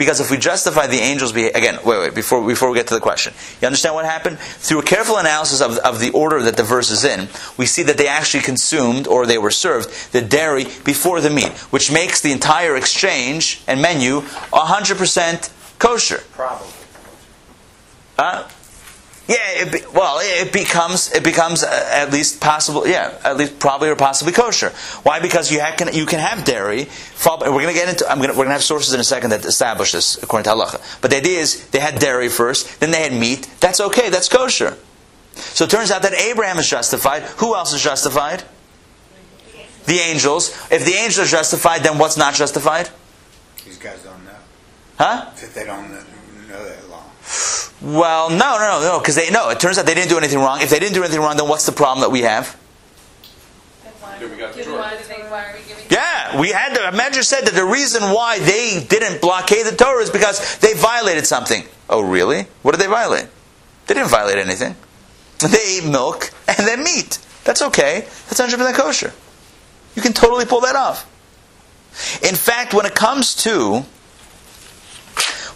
Because if we justify the angels' behavior, again, wait, wait, before, before we get to the question, you understand what happened? Through a careful analysis of, of the order that the verse is in, we see that they actually consumed, or they were served, the dairy before the meat, which makes the entire exchange and menu 100% kosher. Probably. Uh, Yeah, it be, well, it becomes it becomes uh, at least possible. Yeah, at least probably or possibly kosher. Why? Because you can you can have dairy. fall- We're going to get into. I'm going to, we're going to have sources in a second that establish this according to halacha. But the idea is they had dairy first, then they had meat. That's okay. That's kosher. So it turns out that Abraham is justified. Who else is justified? The angels. If the angels are justified, then what's not justified? These guys don't know. Huh? That they don't know that law. Well, no, no, no, no, because they no. It turns out they didn't do anything wrong. If they didn't do anything wrong, then what's the problem that we have? Yeah, we the they- had to. Imagine said that the reason why they didn't blockade the Torah is because they violated something. Oh, really? What did they violate? They didn't violate anything. They ate milk and then meat. That's okay. That's 100% kosher. You can totally pull that off. In fact, when it comes to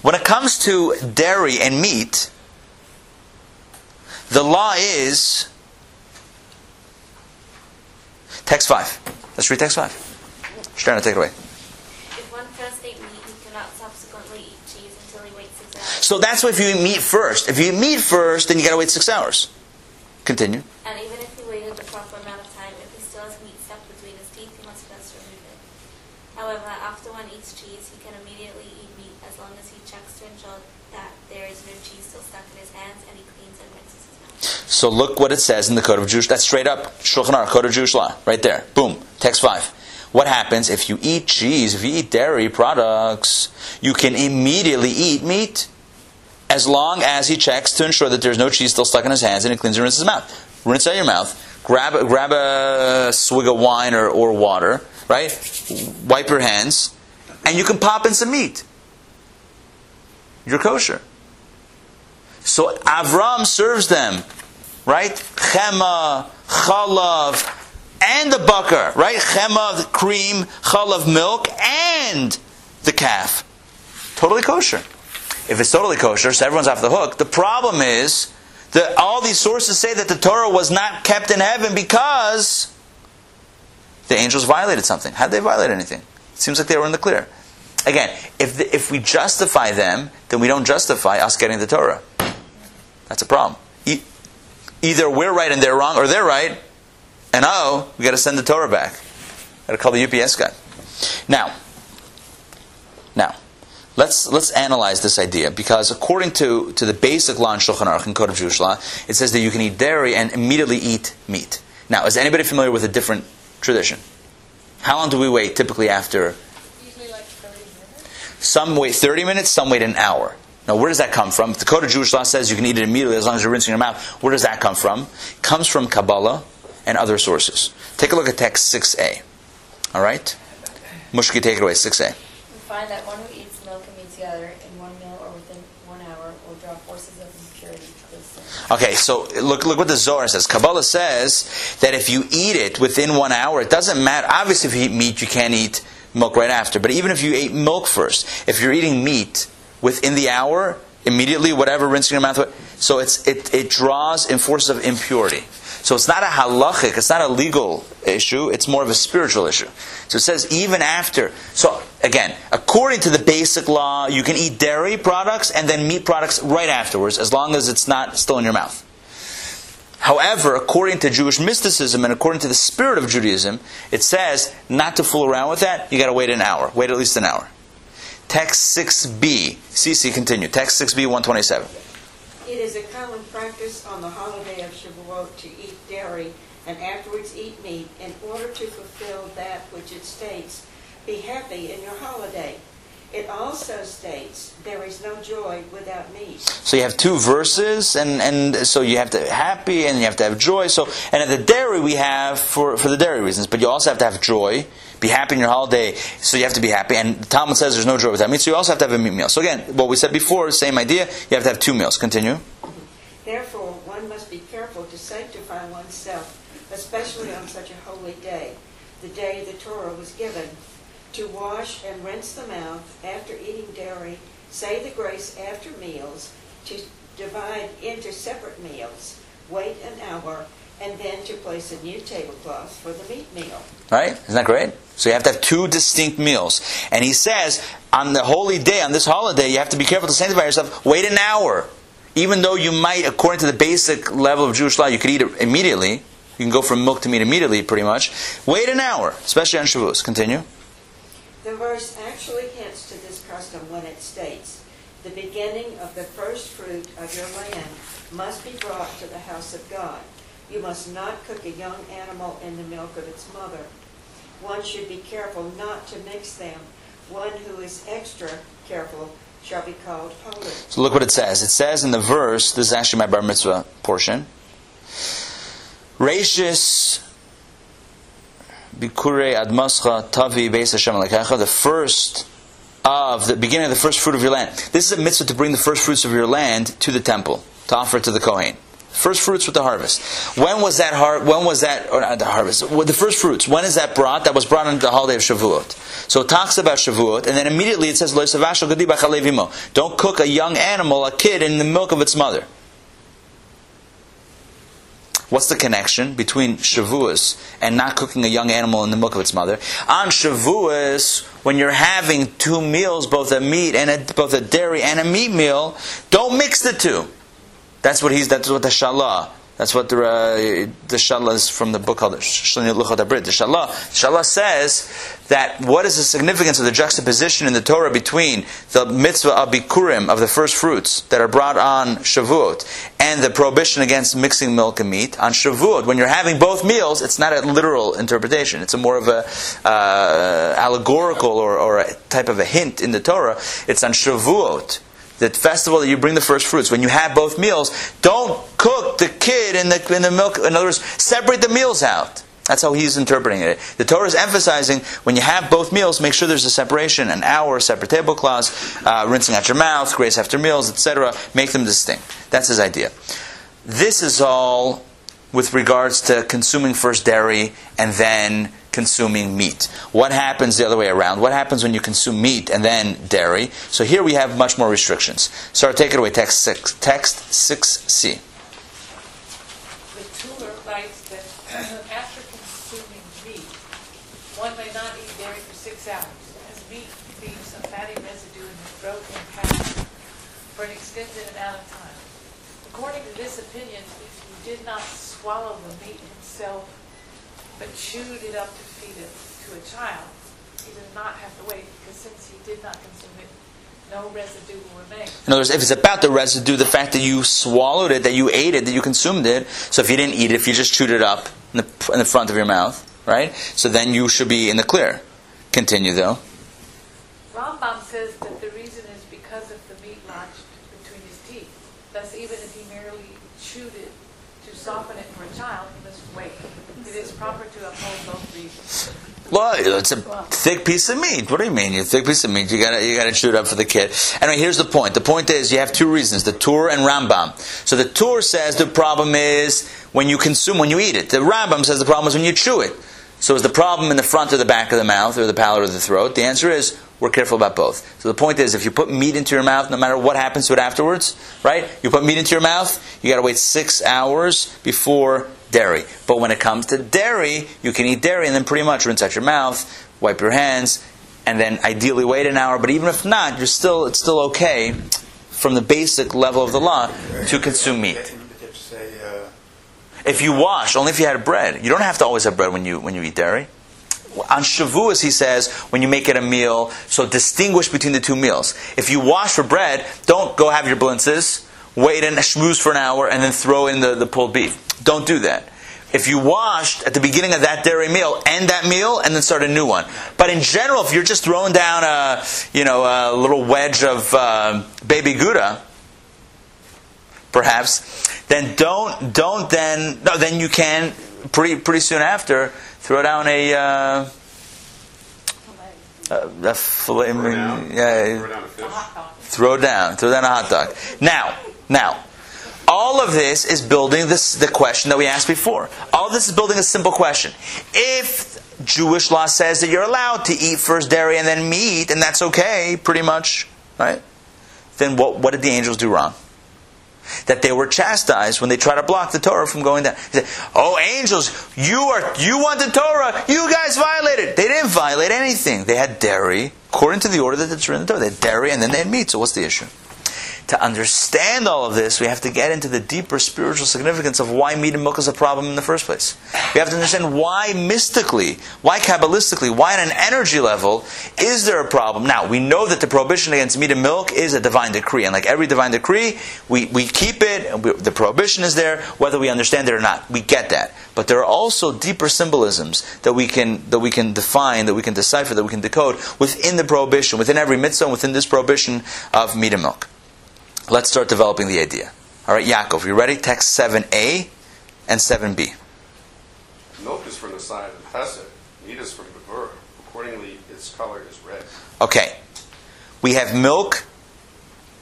when it comes to dairy and meat, the law is text five. Let's read text five. Stern, take it away. If one first ate meat, he cannot subsequently eat cheese until he waits six hours. So that's why if you eat meat first. If you eat meat first, then you gotta wait six hours. Continue. And even if he waited the proper amount of time, if he still has meat stuck between his teeth, he must first remove it. However, after one eats cheese, he can immediately eat meat as long as he checks to ensure that there is no cheese still stuck in his hands and he cleans and rinses his mouth. So look what it says in the Code of Jewish. That's straight up Shulchan Aruch, Code of Jewish Law, right there. Boom. Text five. What happens if you eat cheese? If you eat dairy products, you can immediately eat meat, as long as he checks to ensure that there's no cheese still stuck in his hands and he cleans and rinses his mouth. Rinse out your mouth. Grab a, grab a swig of wine or, or water, right? Wipe your hands, and you can pop in some meat. You're kosher. So Avram serves them, right? Chema, chalav, and the bakar, right? Chema, cream, chalav, milk, and the calf. Totally kosher. If it's totally kosher, so everyone's off the hook. The problem is that all these sources say that the Torah was not kept in heaven because the angels violated something. How did they violate anything? It seems like they were in the clear. Again, if, the, if we justify them, then we don't justify us getting the Torah. That's a problem. Either we're right and they're wrong, or they're right, and oh, we got to send the Torah back. Got to call the UPS guy. Now, now, let's let's analyze this idea because according to, to the basic law in Shulchan Aruch and Code of Jewish Law, it says that you can eat dairy and immediately eat meat. Now, is anybody familiar with a different tradition? How long do we wait typically after? Usually like 30 minutes. Some wait 30 minutes, some wait an hour. Now, where does that come from? The Code of Jewish Law says you can eat it immediately as long as you're rinsing your mouth. Where does that come from? It comes from Kabbalah and other sources. Take a look at text 6a. All right? Mushki, take it away, 6a. We find that one who eats milk and meat together in one meal or within one hour will draw forces of impurity to his sin. Okay, so look, look what the Zohar says. Kabbalah says that if you eat it within one hour, it doesn't matter. Obviously, if you eat meat, you can't eat milk right after. But even if you ate milk first, if you're eating meat within the hour, immediately, whatever, rinsing your mouth, so it's, it, it draws in forces of impurity. So it's not a halachic, it's not a legal issue, it's more of a spiritual issue. So it says even after. So again, according to the basic law, you can eat dairy products and then meat products right afterwards, as long as it's not still in your mouth. However, according to Jewish mysticism and according to the spirit of Judaism, it says not to fool around with that. You got to wait an hour. Wait at least an hour. Text 6b. CC, continue. Text 6b, 127. It is a common practice on the holiday of Shavuot to eat dairy and afterwards eat meat in order to fulfill that which it states, be happy in your holiday. It also states, there is no joy without meat. So you have two verses, and, and so you have to happy and you have to have joy. So and at the dairy we have for, for the dairy reasons, but you also have to have joy, be happy in your holiday. So you have to be happy. And the Talmud says there's no joy without meat. So you also have to have a meat meal. So again, what we said before, same idea. You have to have two meals. Continue. Therefore, one must be careful to sanctify oneself, especially on such a holy day, the day the Torah was given, to wash and rinse the mouth after eating dairy, say the grace after meals, to divide into separate meals, wait an hour, and then to place a new tablecloth for the meat meal. Right? Isn't that great? So you have to have two distinct meals. And he says, on the holy day, on this holiday, you have to be careful to sanctify yourself. Wait an hour. even though you might, according to the basic level of Jewish law, you could eat it immediately. You can go from milk to meat immediately, pretty much. Wait an hour, especially on Shavuos. Continue. The verse actually hints to this custom when it states, "The beginning of the first fruit of your land must be brought to the house of God. You must not cook a young animal in the milk of its mother. One should be careful not to mix them. One who is extra careful shall be called holy." So look what it says. It says in the verse, this is actually my bar mitzvah portion. Reishis Bikurei Admascha Tavi Beis Hashem the first of the beginning of the first fruit of your land. This is a mitzvah to bring the first fruits of your land to the temple, to offer it to the Kohen. First fruits with the harvest. When was that har- When was that? Or not the harvest? The first fruits. When is that brought? That was brought on the holiday of Shavuot. So it talks about Shavuot, and then immediately it says, "Lo yisavashal. Don't cook a young animal, a kid, in the milk of its mother. What's the connection between Shavuos and not cooking a young animal in the milk of its mother? On Shavuos, when you're having two meals, both a meat and a, both a dairy and a meat meal, don't mix the two. That's what he's. That's what the shalah. That's what the uh, the shalah is from the book called Shlini. The shalah. Shalah says that what is the significance of the juxtaposition in the Torah between the mitzvah of bikurim of the first fruits that are brought on Shavuot and the prohibition against mixing milk and meat on Shavuot. When you're having both meals, it's not a literal interpretation. It's a more of a uh, allegorical or, or a type of a hint in the Torah. It's on Shavuot the festival that you bring the first fruits, when you have both meals, don't cook the kid in the, in the milk. In other words, separate the meals out. That's how he's interpreting it. The Torah is emphasizing when you have both meals, make sure there's a separation, an hour, separate tablecloths, uh, rinsing out your mouth, grace after meals, etc. Make them distinct. That's his idea. This is all with regards to consuming first dairy and then consuming meat. What happens the other way around? What happens when you consume meat and then dairy? So here we have much more restrictions. Sarah, take it away. Text six. Text six C. The Tur writes that <clears throat> after consuming meat, one may not eat dairy for six hours, as meat leaves a fatty residue in the throat and passage for an extended amount of time. According to this opinion, did not swallow the meat himself, but chewed it up to feed it to a child, he did not have to wait, because since he did not consume it, no residue will remain. In other words, if it's about the residue, the fact that you swallowed it, that you ate it, that you consumed it, so if you didn't eat it, if you just chewed it up in the, in the front of your mouth, right? So then you should be in the clear. Continue though. Rambam says that the reason is because of the meat lodged between his teeth. Thus, even if he merely chewed it to soften it for a child, must wait. It is proper to uphold both reasons. Well, it's a thick piece of meat. What do you mean? A thick piece of meat. You gotta you gotta chew it up for the kid. Anyway, here's the point. The point is you have two reasons: the Tur and Rambam. So the Tur says the problem is when you consume, when you eat it. The Rambam says the problem is when you chew it. So is the problem in the front or the back of the mouth or the palate or the throat? The answer is we're careful about both. So the point is if you put meat into your mouth, no matter what happens to it afterwards, right? You put meat into your mouth, you got to wait six hours before dairy. But when it comes to dairy, you can eat dairy and then pretty much rinse out your mouth, wipe your hands, and then ideally wait an hour. But even if not, you're still it's still okay from the basic level of the law to consume meat. If you wash, only if you had bread. You don't have to always have bread when you when you eat dairy. On Shavuos, he says, when you make it a meal, so distinguish between the two meals. If you wash for bread, don't go have your blintzes, wait and schmooze for an hour, and then throw in the, the pulled beef. Don't do that. If you washed at the beginning of that dairy meal, end that meal, and then start a new one. But in general, if you're just throwing down a, you know, a little wedge of uh, baby gouda, perhaps, then don't don't then no then you can pretty pretty soon after throw down a uh, a, a Throw down. yeah, Throw down a throw down throw down a hot dog. Now now. All of this is building this the question that we asked before. All this is building a simple question. If Jewish law says that you're allowed to eat first dairy and then meat, and that's okay, pretty much, right? Then what, what did the angels do wrong? That they were chastised when they try to block the Torah from going down. He said, "Oh, angels, you are you want the Torah? You guys violated. They didn't violate anything. They had dairy according to the order that written in the Torah. They had dairy and then they had meat. So what's the issue?" To understand all of this, we have to get into the deeper spiritual significance of why meat and milk is a problem in the first place. We have to understand why mystically, why kabbalistically, why on an energy level is there a problem. Now, we know that the prohibition against meat and milk is a divine decree, and like every divine decree, we, we keep it, and we, the prohibition is there, whether we understand it or not. We get that. But there are also deeper symbolisms that we can that we can define, that we can decipher, that we can decode within the prohibition, within every mitzvah, within this prohibition of meat and milk. Let's start developing the idea. All right, Yaakov, you ready? Text 7a and 7b. Milk is from the side of Chesed, meat is from Gevurah. Accordingly, its color is red. Okay. We have milk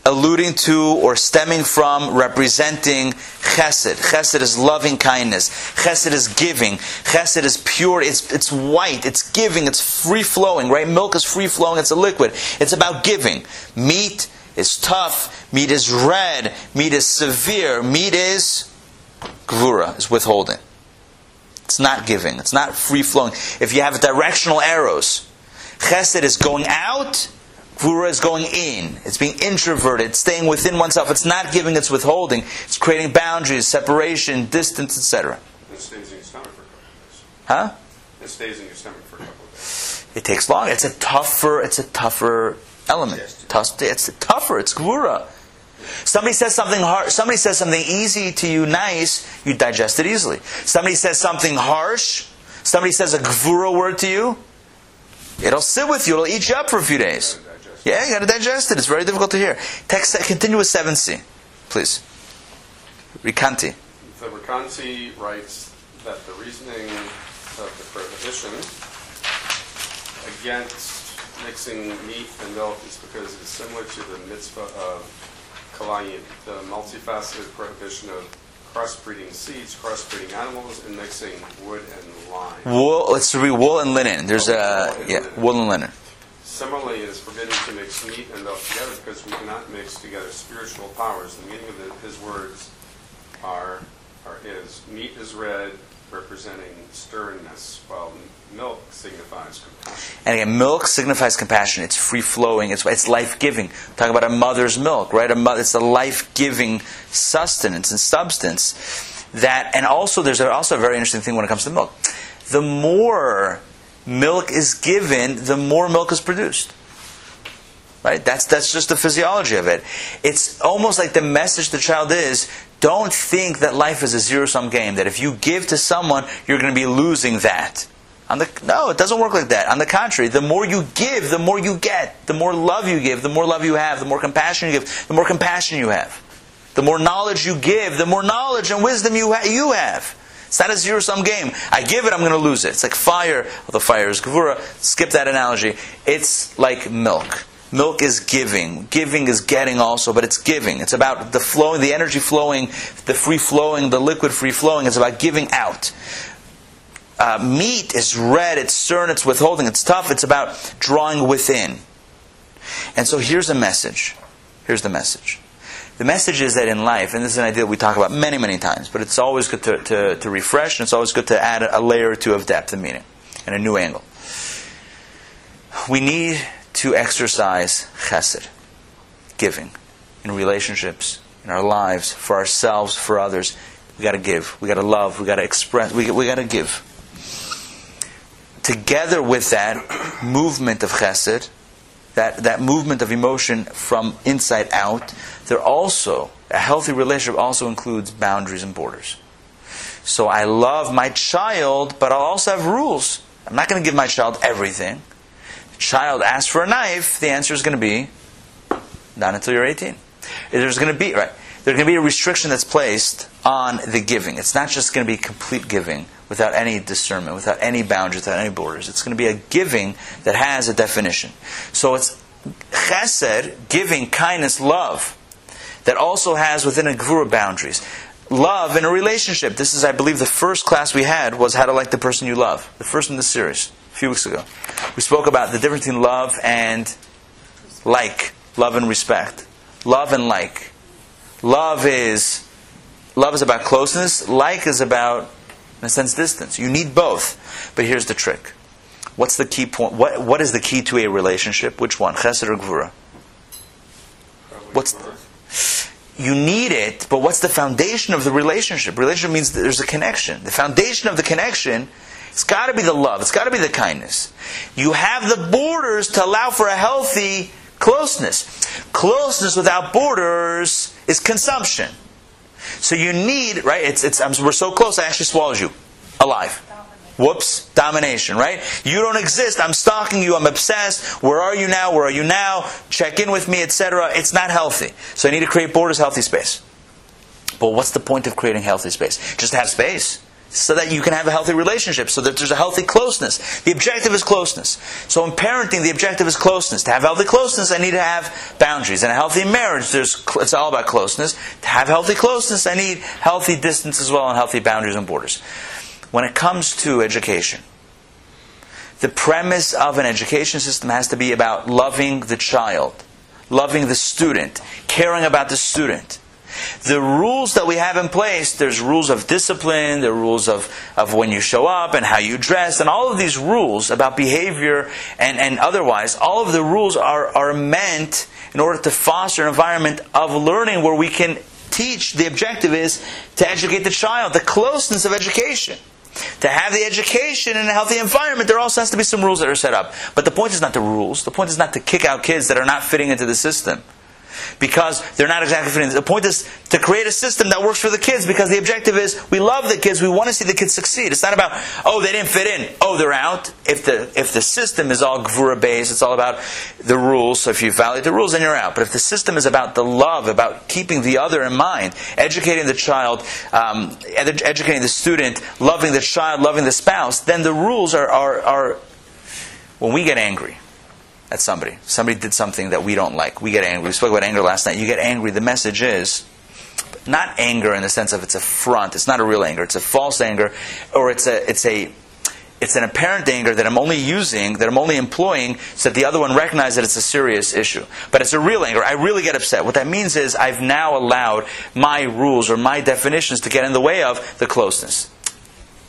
alluding to or stemming from representing chesed. Chesed is loving kindness. Chesed is giving. Chesed is pure. It's, it's white. It's giving. It's free flowing, right? Milk is free flowing. It's a liquid. It's about giving. Meat is tough. Meat is red. Meat is severe. Meat is gvura, is withholding. It's not giving. It's not free flowing. If you have directional arrows, chesed is going out, gvura is going in. It's being introverted, it's staying within oneself. It's not giving, it's withholding. It's creating boundaries, separation, distance, etc. It stays in your stomach for a couple of days. Huh? It stays in your stomach for a couple of days. It takes long. It's a tougher. It's a tougher element. Tough- It's tougher. It's gvura. Somebody says something hard. Somebody says something easy to you, nice. You digest it easily. Somebody says something harsh. Somebody says a gvura word to you. It'll sit with you. It'll eat you up for a few days. Yeah, you got to digest it. It's very difficult to hear. Text. Continue with seven C, please. Rikanti. The Recanti writes that the reasoning of the prohibition against mixing meat and milk is because it's similar to the mitzvah of the uh, multifaceted prohibition of crossbreeding seeds, crossbreeding animals, and mixing wood and lime. Wool. Let's read wool and linen. There's uh, a yeah, wool and linen. Similarly, it is forbidden to mix meat and milk together because we cannot mix together spiritual powers. The meaning of the, his words are, are is meat is red, representing sternness, while milk signifies compassion. And again, milk signifies compassion. It's free flowing. It's, it's life giving. Talk about a mother's milk, right? A mother, it's a life giving sustenance and substance. That and also there's also a very interesting thing when it comes to milk. The more milk is given, the more milk is produced. Right? That's that's just the physiology of it. It's almost like the message the child is don't think that life is a zero sum game, that if you give to someone, you're going to be losing that. The, no, it doesn't work like that. On the contrary, the more you give, the more you get. The more love you give, the more love you have. The more compassion you give, the more compassion you have. The more knowledge you give, the more knowledge and wisdom you, ha- you have. It's not a zero sum game. I give it, I'm going to lose it. It's like fire. Although fire is gevura. Skip that analogy. It's like milk. Milk is giving. Giving is getting also, but it's giving. It's about the flowing, the energy flowing, the free flowing, the liquid free flowing. It's about giving out. Uh, meat is red, it's stern, it's withholding, it's tough. It's about drawing within. And so here's a message. Here's the message. The message is that in life, and this is an idea we talk about many, many times, but it's always good to, to, to refresh, and it's always good to add a layer or two of depth and meaning and a new angle. We need to exercise chesed, giving, in relationships, in our lives, for ourselves, for others. We got to give. We got to love. We got to express. We, we got to give. Together with that movement of chesed, that, that movement of emotion from inside out, there also, a healthy relationship also includes boundaries and borders. So I love my child, but I'll also have rules. I'm not going to give my child everything. Child asks for a knife, the answer is going to be not until you're 18. There's going to be, right, there's going to be a restriction that's placed on the giving. It's not just going to be complete giving without any discernment, without any boundaries, without any borders. It's going to be a giving that has a definition. So it's chesed, giving, kindness, love, that also has within a gvura boundaries. Love in a relationship. This is, I believe, the first class we had was how to like the person you love. The first in the series, few weeks ago. We spoke about the difference between love and like, love and respect. Love and like. Love is love is about closeness. Like is about, in a sense, distance. You need both. But here's the trick. What's the key point? What, what is the key to a relationship? Which one? Chesed or Gvura? What's both. You need it, but what's the foundation of the relationship? Relationship means there's a connection. The foundation of the connection, it's got to be the love. It's got to be the kindness. You have the borders to allow for a healthy closeness. Closeness without borders is consumption. So you need, right? It's, it's, I'm, we're so close, I actually swallowed you alive. Whoops, domination, right? You don't exist. I'm stalking you. I'm obsessed. Where are you now? Where are you now? Check in with me, etc. It's not healthy. So I need to create borders, healthy space. But what's the point of creating healthy space? Just to have space. So that you can have a healthy relationship, so that there's a healthy closeness. The objective is closeness. So in parenting, the objective is closeness. To have healthy closeness, I need to have boundaries. In a healthy marriage, there's, it's all about closeness. To have healthy closeness, I need healthy distance as well and healthy boundaries and borders when it comes to education, the premise of an education system has to be about loving the child, loving the student, caring about the student. The rules that we have in place, there's rules of discipline, there are rules of, of when you show up and how you dress, and all of these rules about behavior and, and otherwise, all of the rules are, are meant in order to foster an environment of learning where we can teach. The objective is to educate the child, the closeness of education. To have the education in a healthy environment, there also has to be some rules that are set up. But the point is not the rules. The point is not to kick out kids that are not fitting into the system because they're not exactly fitting. The point is to create a system that works for the kids because the objective is we love the kids, we want to see the kids succeed. It's not about oh they didn't fit in, oh they're out. If the if the system is all gvura based, it's all about the rules. So if you violate the rules, then you're out. But if the system is about the love, about keeping the other in mind, educating the child, um, educating the student, loving the child, loving the spouse, then the rules are are, are when we get angry at somebody. Somebody did something that we don't like. We get angry. We spoke about anger last night. You get angry. The message is not anger in the sense of it's a front. It's not a real anger. It's a false anger, or it's a it's a it's an apparent anger that I'm only using, that I'm only employing, so that the other one recognizes that it's a serious issue. But it's a real anger. I really get upset. What that means is I've now allowed my rules or my definitions to get in the way of the closeness.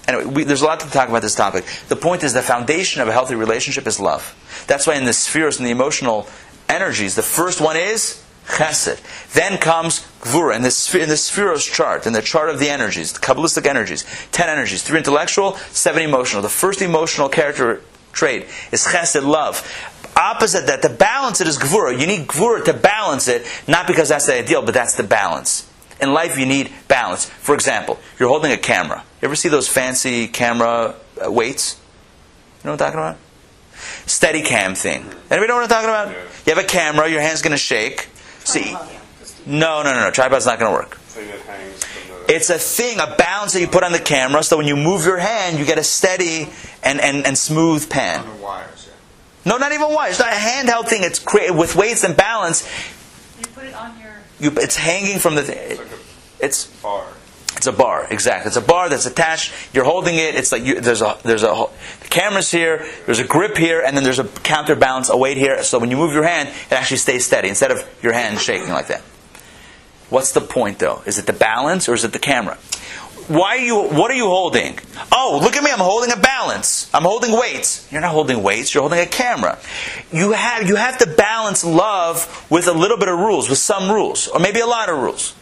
Anyway, we, there's a lot to talk about this topic. The point is the foundation of a healthy relationship is love. That's why in the spheres and the emotional energies, the first one is chesed. Then comes gvura. In the, in the sefiros chart, in the chart of the energies, the Kabbalistic energies, ten energies, three intellectual, seven emotional. The first emotional character trait is chesed, love. Opposite that, to balance it is gvura. You need gvura to balance it, not because that's the ideal, but that's the balance. In life, you need balance. For example, you're holding a camera. You ever see those fancy camera uh, weights? You know what I'm talking about? Steady cam thing. Anybody know what I'm talking about? You have a camera, your hand's going to shake. See? No, no, no, no. Tripod's not going to work. It's a thing, a balance that you put on the camera, so when you move your hand, you get a steady and, and, and smooth pan. wires, yeah. No, not even wires. It's not a handheld thing. It's cre- with weights and balance. You put it on your. You, it's hanging from the. It's Th- like it's bar. It's a bar, exactly. It's a bar that's attached. You're holding it. It's like you, there's a there's a the camera's here. There's a grip here, and then there's a counterbalance, a weight here. So when you move your hand, it actually stays steady instead of your hand shaking like that. What's the point, though? Is it the balance or is it the camera? Why are you? What are you holding? Oh, look at me! I'm holding a balance. I'm holding weights. You're not holding weights. You're holding a camera. You have you have to balance love with a little bit of rules, with some rules, or maybe a lot of rules.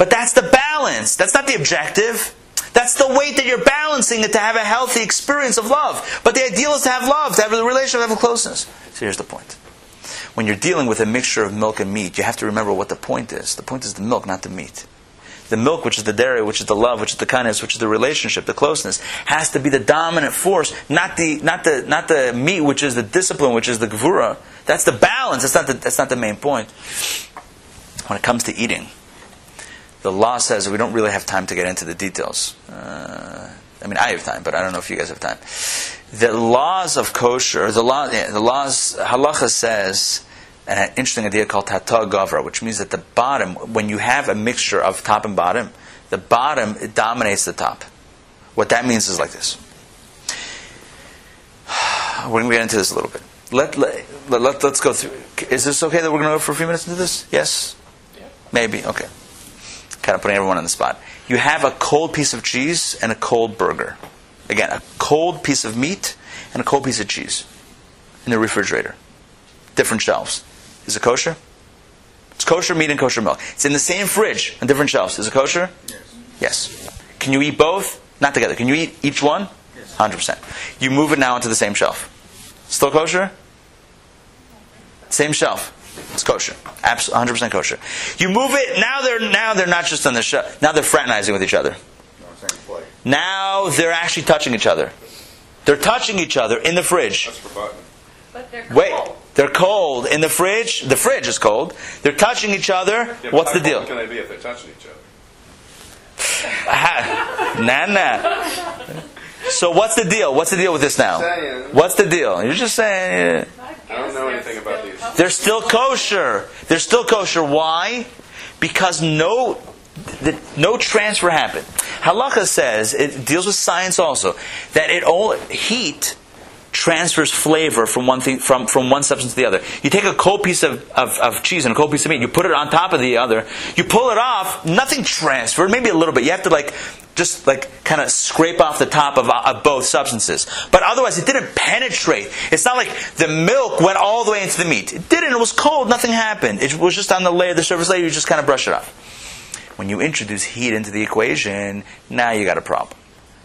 But that's the balance. That's not the objective. That's the weight that you're balancing it to have a healthy experience of love. But the ideal is to have love, to have a relationship, to have a closeness. So here's the point. When you're dealing with a mixture of milk and meat, you have to remember what the point is. The point is the milk, not the meat. The milk, which is the dairy, which is the love, which is the kindness, which is the relationship, the closeness, has to be the dominant force, not the not the not the meat, which is the discipline, which is the gvura. That's the balance. That's not the that's not the main point. When it comes to eating, the law says we don't really have time to get into the details. Uh, I mean, I have time, but I don't know if you guys have time. The laws of kosher, the law, yeah, the laws, halacha says an interesting idea called tata gavra, which means that the bottom, when you have a mixture of top and bottom, the bottom it dominates the top. What that means is like this. <sighs> We're going to get into this a little bit. Let, let, let, us go through. Is this okay that we're going to go for a few minutes into this? Yes? Yeah. Maybe? Okay. Kind of putting everyone on the spot. You have a cold piece of cheese and a cold burger. Again, a cold piece of meat and a cold piece of cheese in the refrigerator. Different shelves. Is it kosher? It's kosher meat and kosher milk. It's in the same fridge on different shelves. Is it kosher? Yes. Yes. Can you eat both? Not together. Can you eat each one? Yes. 100%. You move it now onto the same shelf. Still kosher? Same shelf. It's kosher. Absolutely 100% kosher. You move it, now they're now they're not just on the shelf. Now they're fraternizing with each other. No, same place. Now they're actually touching each other. They're touching each other in the fridge. That's for. But they're cold. Wait, they're cold in the fridge. The fridge is cold. They're touching each other. Yeah, What's how the deal? cold Can they be if they're touching each other? Ah, <laughs> nah, nah. So what's the deal? What's the deal with this now? What's the deal? You're just saying I I don't know they're anything about these. still they're still kosher. They're still kosher. Why? Because no, the, no transfer happened. Halacha says it deals with science also that it all heat transfers flavor from one thing from, from one substance to the other. You take a cold piece of, of, of cheese and a cold piece of meat, you put it on top of the other, you pull it off, nothing transferred, maybe a little bit. You have to like just like kind of scrape off the top of, uh, of both substances. But otherwise it didn't penetrate. It's not like the milk went all the way into the meat. It didn't, it was cold, nothing happened. It was just on the layer, the surface layer, you just kind of brush it off. When you introduce heat into the equation, now you got a problem.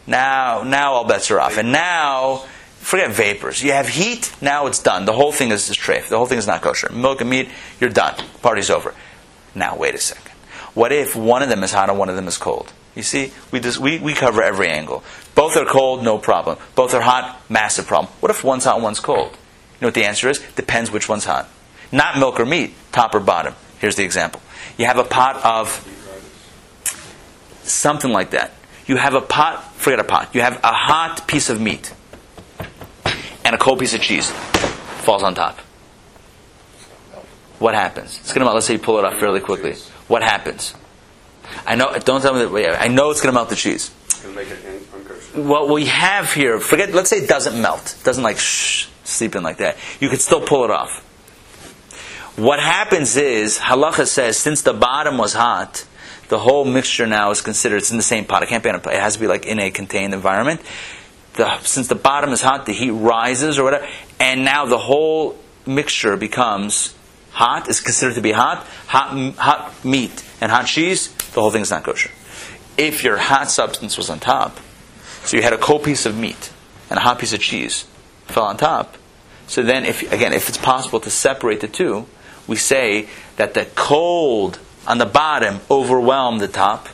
Now, now all bets are off. And now, forget vapors. You have heat, now it's done. The whole thing is treif. The whole thing is not kosher. Milk and meat, you're done. Party's over. Now, wait a second. What if one of them is hot and one of them is cold? You see, we, just, we, we cover every angle. Both are cold, no problem. Both are hot, massive problem. What if one's hot and one's cold? You know what the answer is? Depends which one's hot. Not milk or meat, top or bottom. Here's the example. You have a pot of something like that. You have a pot, forget a pot, you have a hot piece of meat and a cold piece of cheese falls on top. What happens? It's gonna melt. Let's say you pull it off fairly quickly. What happens? I know. Don't tell me that. I know it's gonna melt the cheese. Can make it in- unkosher. What we have here, forget. Let's say it doesn't melt. Doesn't like shh, sleep in like that. You could still pull it off. What happens is halacha says since the bottom was hot, the whole mixture now is considered. It's in the same pot. It can't be in a. It has to be like in a contained environment. The, since the bottom is hot, the heat rises or whatever, and now the whole mixture becomes hot. Is considered to be hot. Hot, hot meat and hot cheese. The whole thing is not kosher. If your hot substance was on top, so you had a cold piece of meat and a hot piece of cheese fell on top. So then, if again, if it's possible to separate the two, we say that the cold on the bottom overwhelmed the top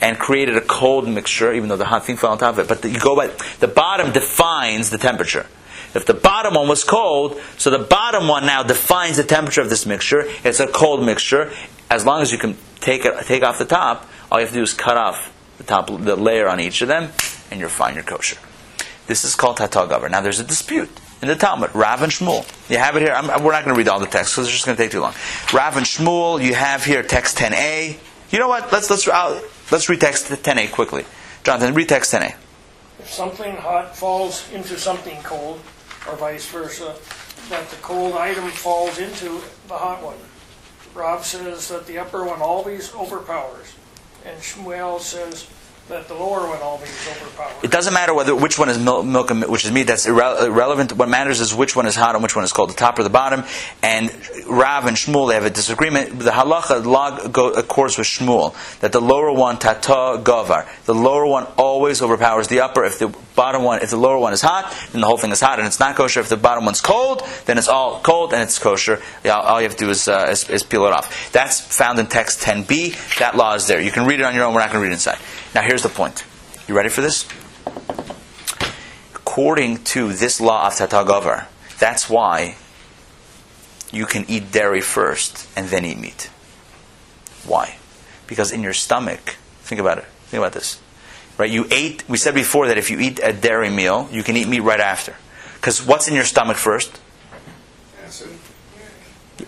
and created a cold mixture, even though the hot thing fell on top of it. But the, you go by the bottom defines the temperature. If the bottom one was cold, so the bottom one now defines the temperature of this mixture. It's a cold mixture. As long as you can take it, take off the top, all you have to do is cut off the top, the layer on each of them, and you're fine. You're kosher. This is called tatagavar. Now there's a dispute in the Talmud. Rav and Shmuel. You have it here. I'm, we're not going to read all the text because it's just going to take too long. Rav and Shmuel. You have here text 10a. You know what? Let's let's uh, let's read text 10a quickly. Jonathan, read text 10a. If something hot falls into something cold, or vice versa, that the cold item falls into the hot one. Rav says that the upper one always overpowers, and Shmuel says that the lower one. It doesn't matter whether which one is milk, and which is meat. That's irre- irrelevant. What matters is which one is hot and which one is cold, the top or the bottom. And Rav and Shmuel they have a disagreement. The halacha log accords with Shmuel that the lower one tata gavar, the lower one always overpowers the upper. If the bottom one, if the lower one is hot, then the whole thing is hot and it's not kosher. If the bottom one's cold, then it's all cold and it's kosher. All you have to do is, uh, is, is peel it off. That's found in text 10b. That law is there. You can read it on your own. We're not going to read inside. Now here's the point. You ready for this? According to this law of Tatagavar, that's why you can eat dairy first and then eat meat. Why? Because in your stomach, think about it. Think about this. Right? You ate, we said before that if you eat a dairy meal, you can eat meat right after. Because what's in your stomach first? Acid.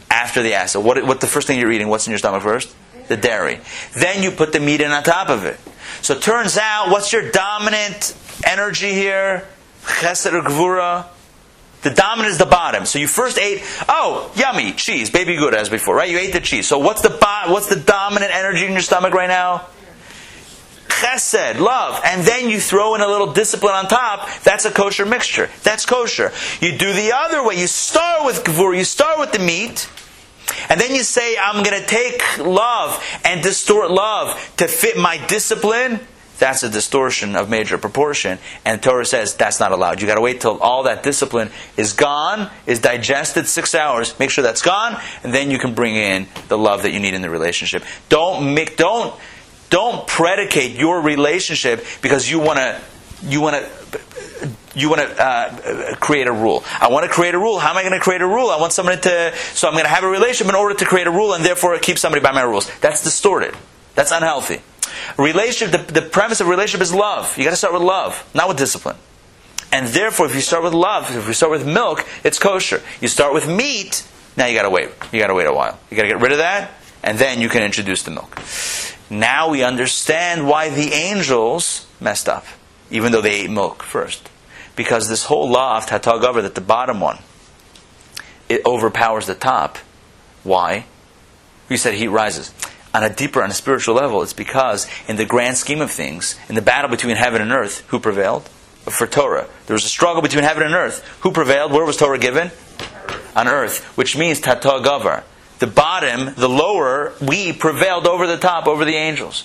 After the acid. What, what the first thing you're eating, what's in your stomach first? The dairy. Then you put the meat in on top of it. So it turns out, what's your dominant energy here? Chesed or gvura? The dominant is the bottom. So you first ate, oh, yummy, cheese, baby good as before, right? You ate the cheese. So what's the bo- what's the dominant energy in your stomach right now? Chesed, love. And then you throw in a little discipline on top. That's a kosher mixture. That's kosher. You do the other way. You start with gvura, you start with the meat, and then you say, I'm going to take love and distort love to fit my discipline, that's a distortion of major proportion. And Torah says that's not allowed. You got to wait till all that discipline is gone, is digested six hours. Make sure that's gone, and then you can bring in the love that you need in the relationship. Don't make, don't, don't predicate your relationship because you want to, you want to you want to uh, create a rule. I want to create a rule. How am I going to create a rule? I want somebody to, so I'm going to have a relationship in order to create a rule and therefore keep somebody by my rules. That's distorted. That's unhealthy. Relationship, the, the premise of relationship is love. You got to start with love, not with discipline. And therefore, if you start with love, if you start with milk, it's kosher. You start with meat, now you got to wait. You got to wait a while. You got to get rid of that, and then you can introduce the milk. Now we understand why the angels messed up, even though they ate milk first. Because this whole law of Tatagavar, that the bottom one, it overpowers the top. Why? We said heat rises on a deeper, on a spiritual level, it's because in the grand scheme of things, in the battle between heaven and earth, who prevailed? For Torah. There was a struggle between heaven and earth. Who prevailed? Where was Torah given? On earth, which means Tata Gavar. The bottom, the lower, we prevailed over the top, over the angels.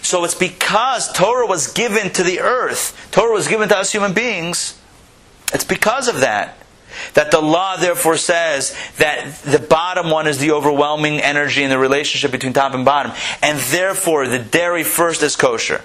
So it's because Torah was given to the earth, Torah was given to us human beings. It's because of that that the law therefore says that the bottom one is the overwhelming energy in the relationship between top and bottom, and therefore the dairy first is kosher.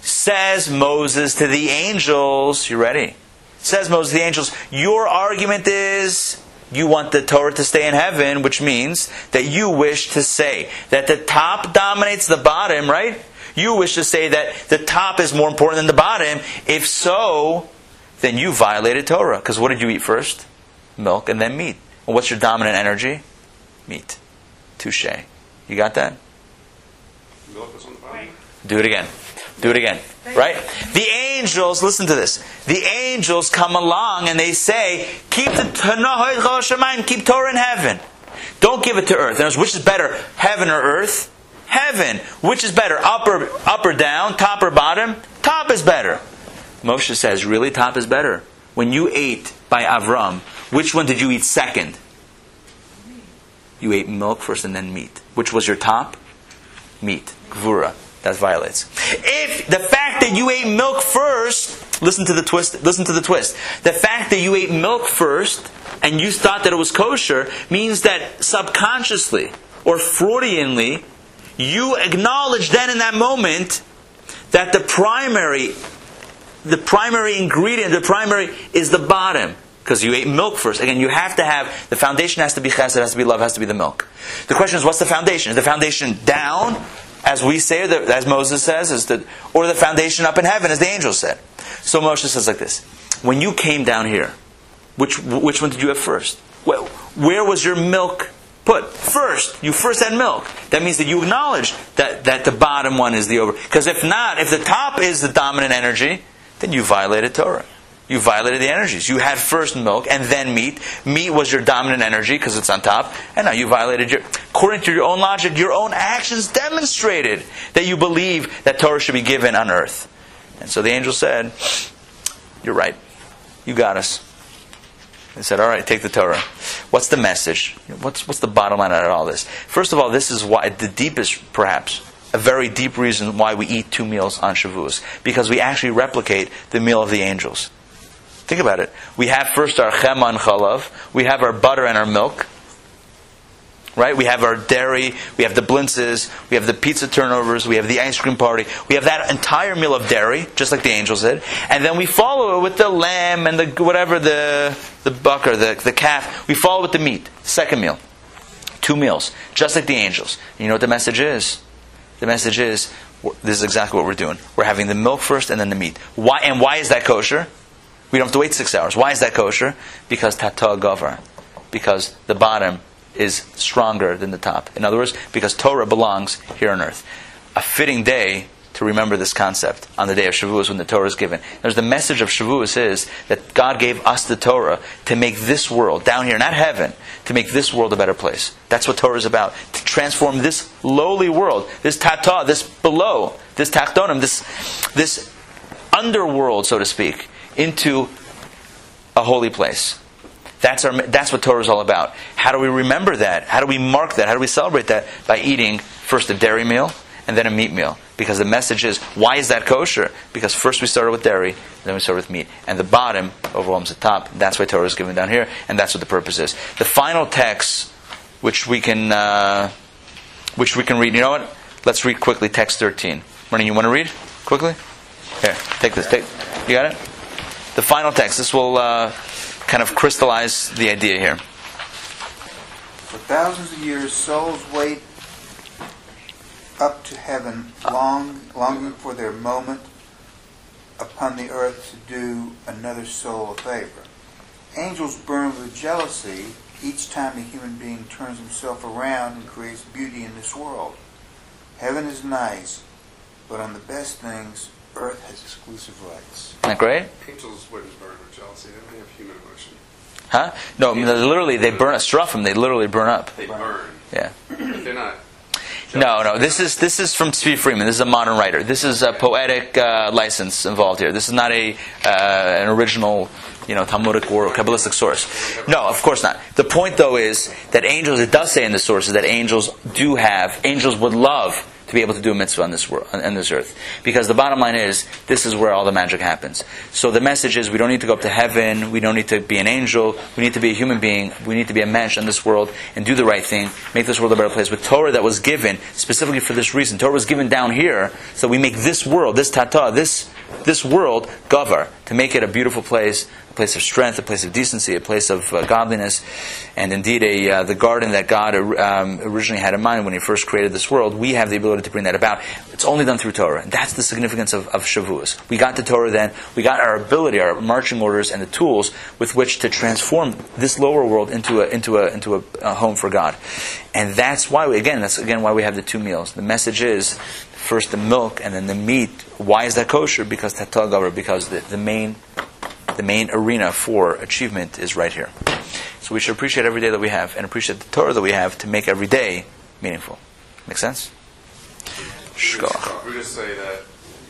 Says Moses to the angels, you ready? Says Moses to the angels, your argument is you want the Torah to stay in heaven, which means that you wish to say that the top dominates the bottom, right? You wish to say that the top is more important than the bottom. If so, then you violated Torah. Because what did you eat first? Milk and then meat. Well, what's your dominant energy? Meat. Touche. You got that? Milk was on the bottom. Do it again. Do it again. Right? The angels, listen to this. The angels come along and they say, keep the keep Torah in heaven. Don't give it to earth. Words, which is better, heaven or earth? Heaven. Which is better, up or, up or down, top or bottom? Top is better. Moshe says, really, top is better. When you ate by Avram, which one did you eat second? You ate milk first and then meat. Which was your top? Meat. Gvura. That violates. If the fact that you ate milk first, listen to the twist, listen to the twist. The fact that you ate milk first and you thought that it was kosher means that subconsciously or Freudianly, you acknowledge then in that moment that the primary the primary ingredient, the primary is the bottom. Because you ate milk first. Again, you have to have, the foundation has to be chesed, has to be love, has to be the milk. The question is, what's the foundation? Is the foundation down, as we say, as Moses says, is the, or the foundation up in heaven, as the angel said? So Moshe says like this When you came down here, which, which one did you have first? Where, where was your milk put? First. You first had milk. That means that you acknowledge that, that the bottom one is the over. Because if not, if the top is the dominant energy, then you violated Torah. You violated the energies. You had first milk and then meat. Meat was your dominant energy because it's on top. And now you violated your, according to your own logic, your own actions demonstrated that you believe that Torah should be given on earth. And so the angel said, You're right. You got us. They said, All right, take the Torah. What's the message? What's, what's the bottom line out of all this? First of all, this is why the deepest, perhaps, a very deep reason why we eat two meals on Shavuos. Because we actually replicate the meal of the angels. Think about it. We have first our chema and chalav. We have our butter and our milk. Right? We have our dairy. We have the blintzes. We have the pizza turnovers. We have the ice cream party. We have that entire meal of dairy, just like the angels did. And then we follow it with the lamb and the whatever the the buck or the, the calf. We follow with the meat. Second meal. Two meals. Just like the angels. You know what the message is? The message is this is exactly what we're doing. We're having the milk first and then the meat. Why and why is that kosher? We don't have to wait six hours. Why is that kosher? Because tata gavar. Because the bottom is stronger than the top. In other words, because Torah belongs here on earth. A fitting day to remember this concept on the day of Shavuos when the Torah is given. There's the message of Shavuos is that God gave us the Torah to make this world, down here, not heaven, to make this world a better place. That's what Torah is about. To transform this lowly world, this tata, this below, this tachtonim, this, this underworld, so to speak, into a holy place. That's, our, that's what Torah is all about. How do we remember that? How do we mark that? How do we celebrate that? By eating first a dairy meal and then a meat meal. Because the message is, why is that kosher? Because first we started with dairy, then we started with meat. And the bottom overwhelms the top. That's why Torah is given down here, and that's what the purpose is. The final text, which we can, uh, which we can read. You know what? Let's read quickly text 13. Morning, you want to read quickly? Here, take this. Take. You got it? The final text. This will uh, kind of crystallize the idea here. For thousands of years, souls wait up to heaven, long, longing for their moment upon the earth to do another soul a favor. Angels burn with jealousy each time a human being turns himself around and creates beauty in this world. Heaven is nice, but on the best things, earth has exclusive rights. Isn't that great? Angels wouldn't burn with jealousy. They don't have human emotion. Huh? No, I mean, literally, they burn. Seraphim, they literally burn up. They burn, Yeah. but they're not. No, no. This is this is from Tzvi Freeman. This is a modern writer. This is a poetic uh, license involved here. This is not a uh, an original, you know, Talmudic or Kabbalistic source. No, of course not. The point, though, is that angels. It does say in the sources that angels do have. Angels would love to be able to do a mitzvah on this world, on this earth, because the bottom line is this is where all the magic happens. So the message is we don't need to go up to heaven. We don't need to be an angel. We need to be a human being. We need to be a mensch in this world and do the right thing, make this world a better place. With Torah that was given specifically for this reason, Torah was given down here so we make this world, this tata, this this world, gavar, to make it a beautiful place, a place of strength, a place of decency, a place of uh, godliness, and indeed a uh, the garden that God um, originally had in mind when He first created this world. We have the ability to bring that about. It's only done through Torah, and that's the significance of, of Shavuos. We got the Torah then. We got our ability, our marching orders, and the tools with which to transform this lower world into a into a into a, a home for God. And that's why we, again, that's again why we have the two meals. The message is first the milk and then the meat. Why is that kosher? Because tatagavar, because the, the main the main arena for achievement is right here. So we should appreciate every day that we have and appreciate the Torah that we have to make every day meaningful. Make sense? Shkoch. We just say that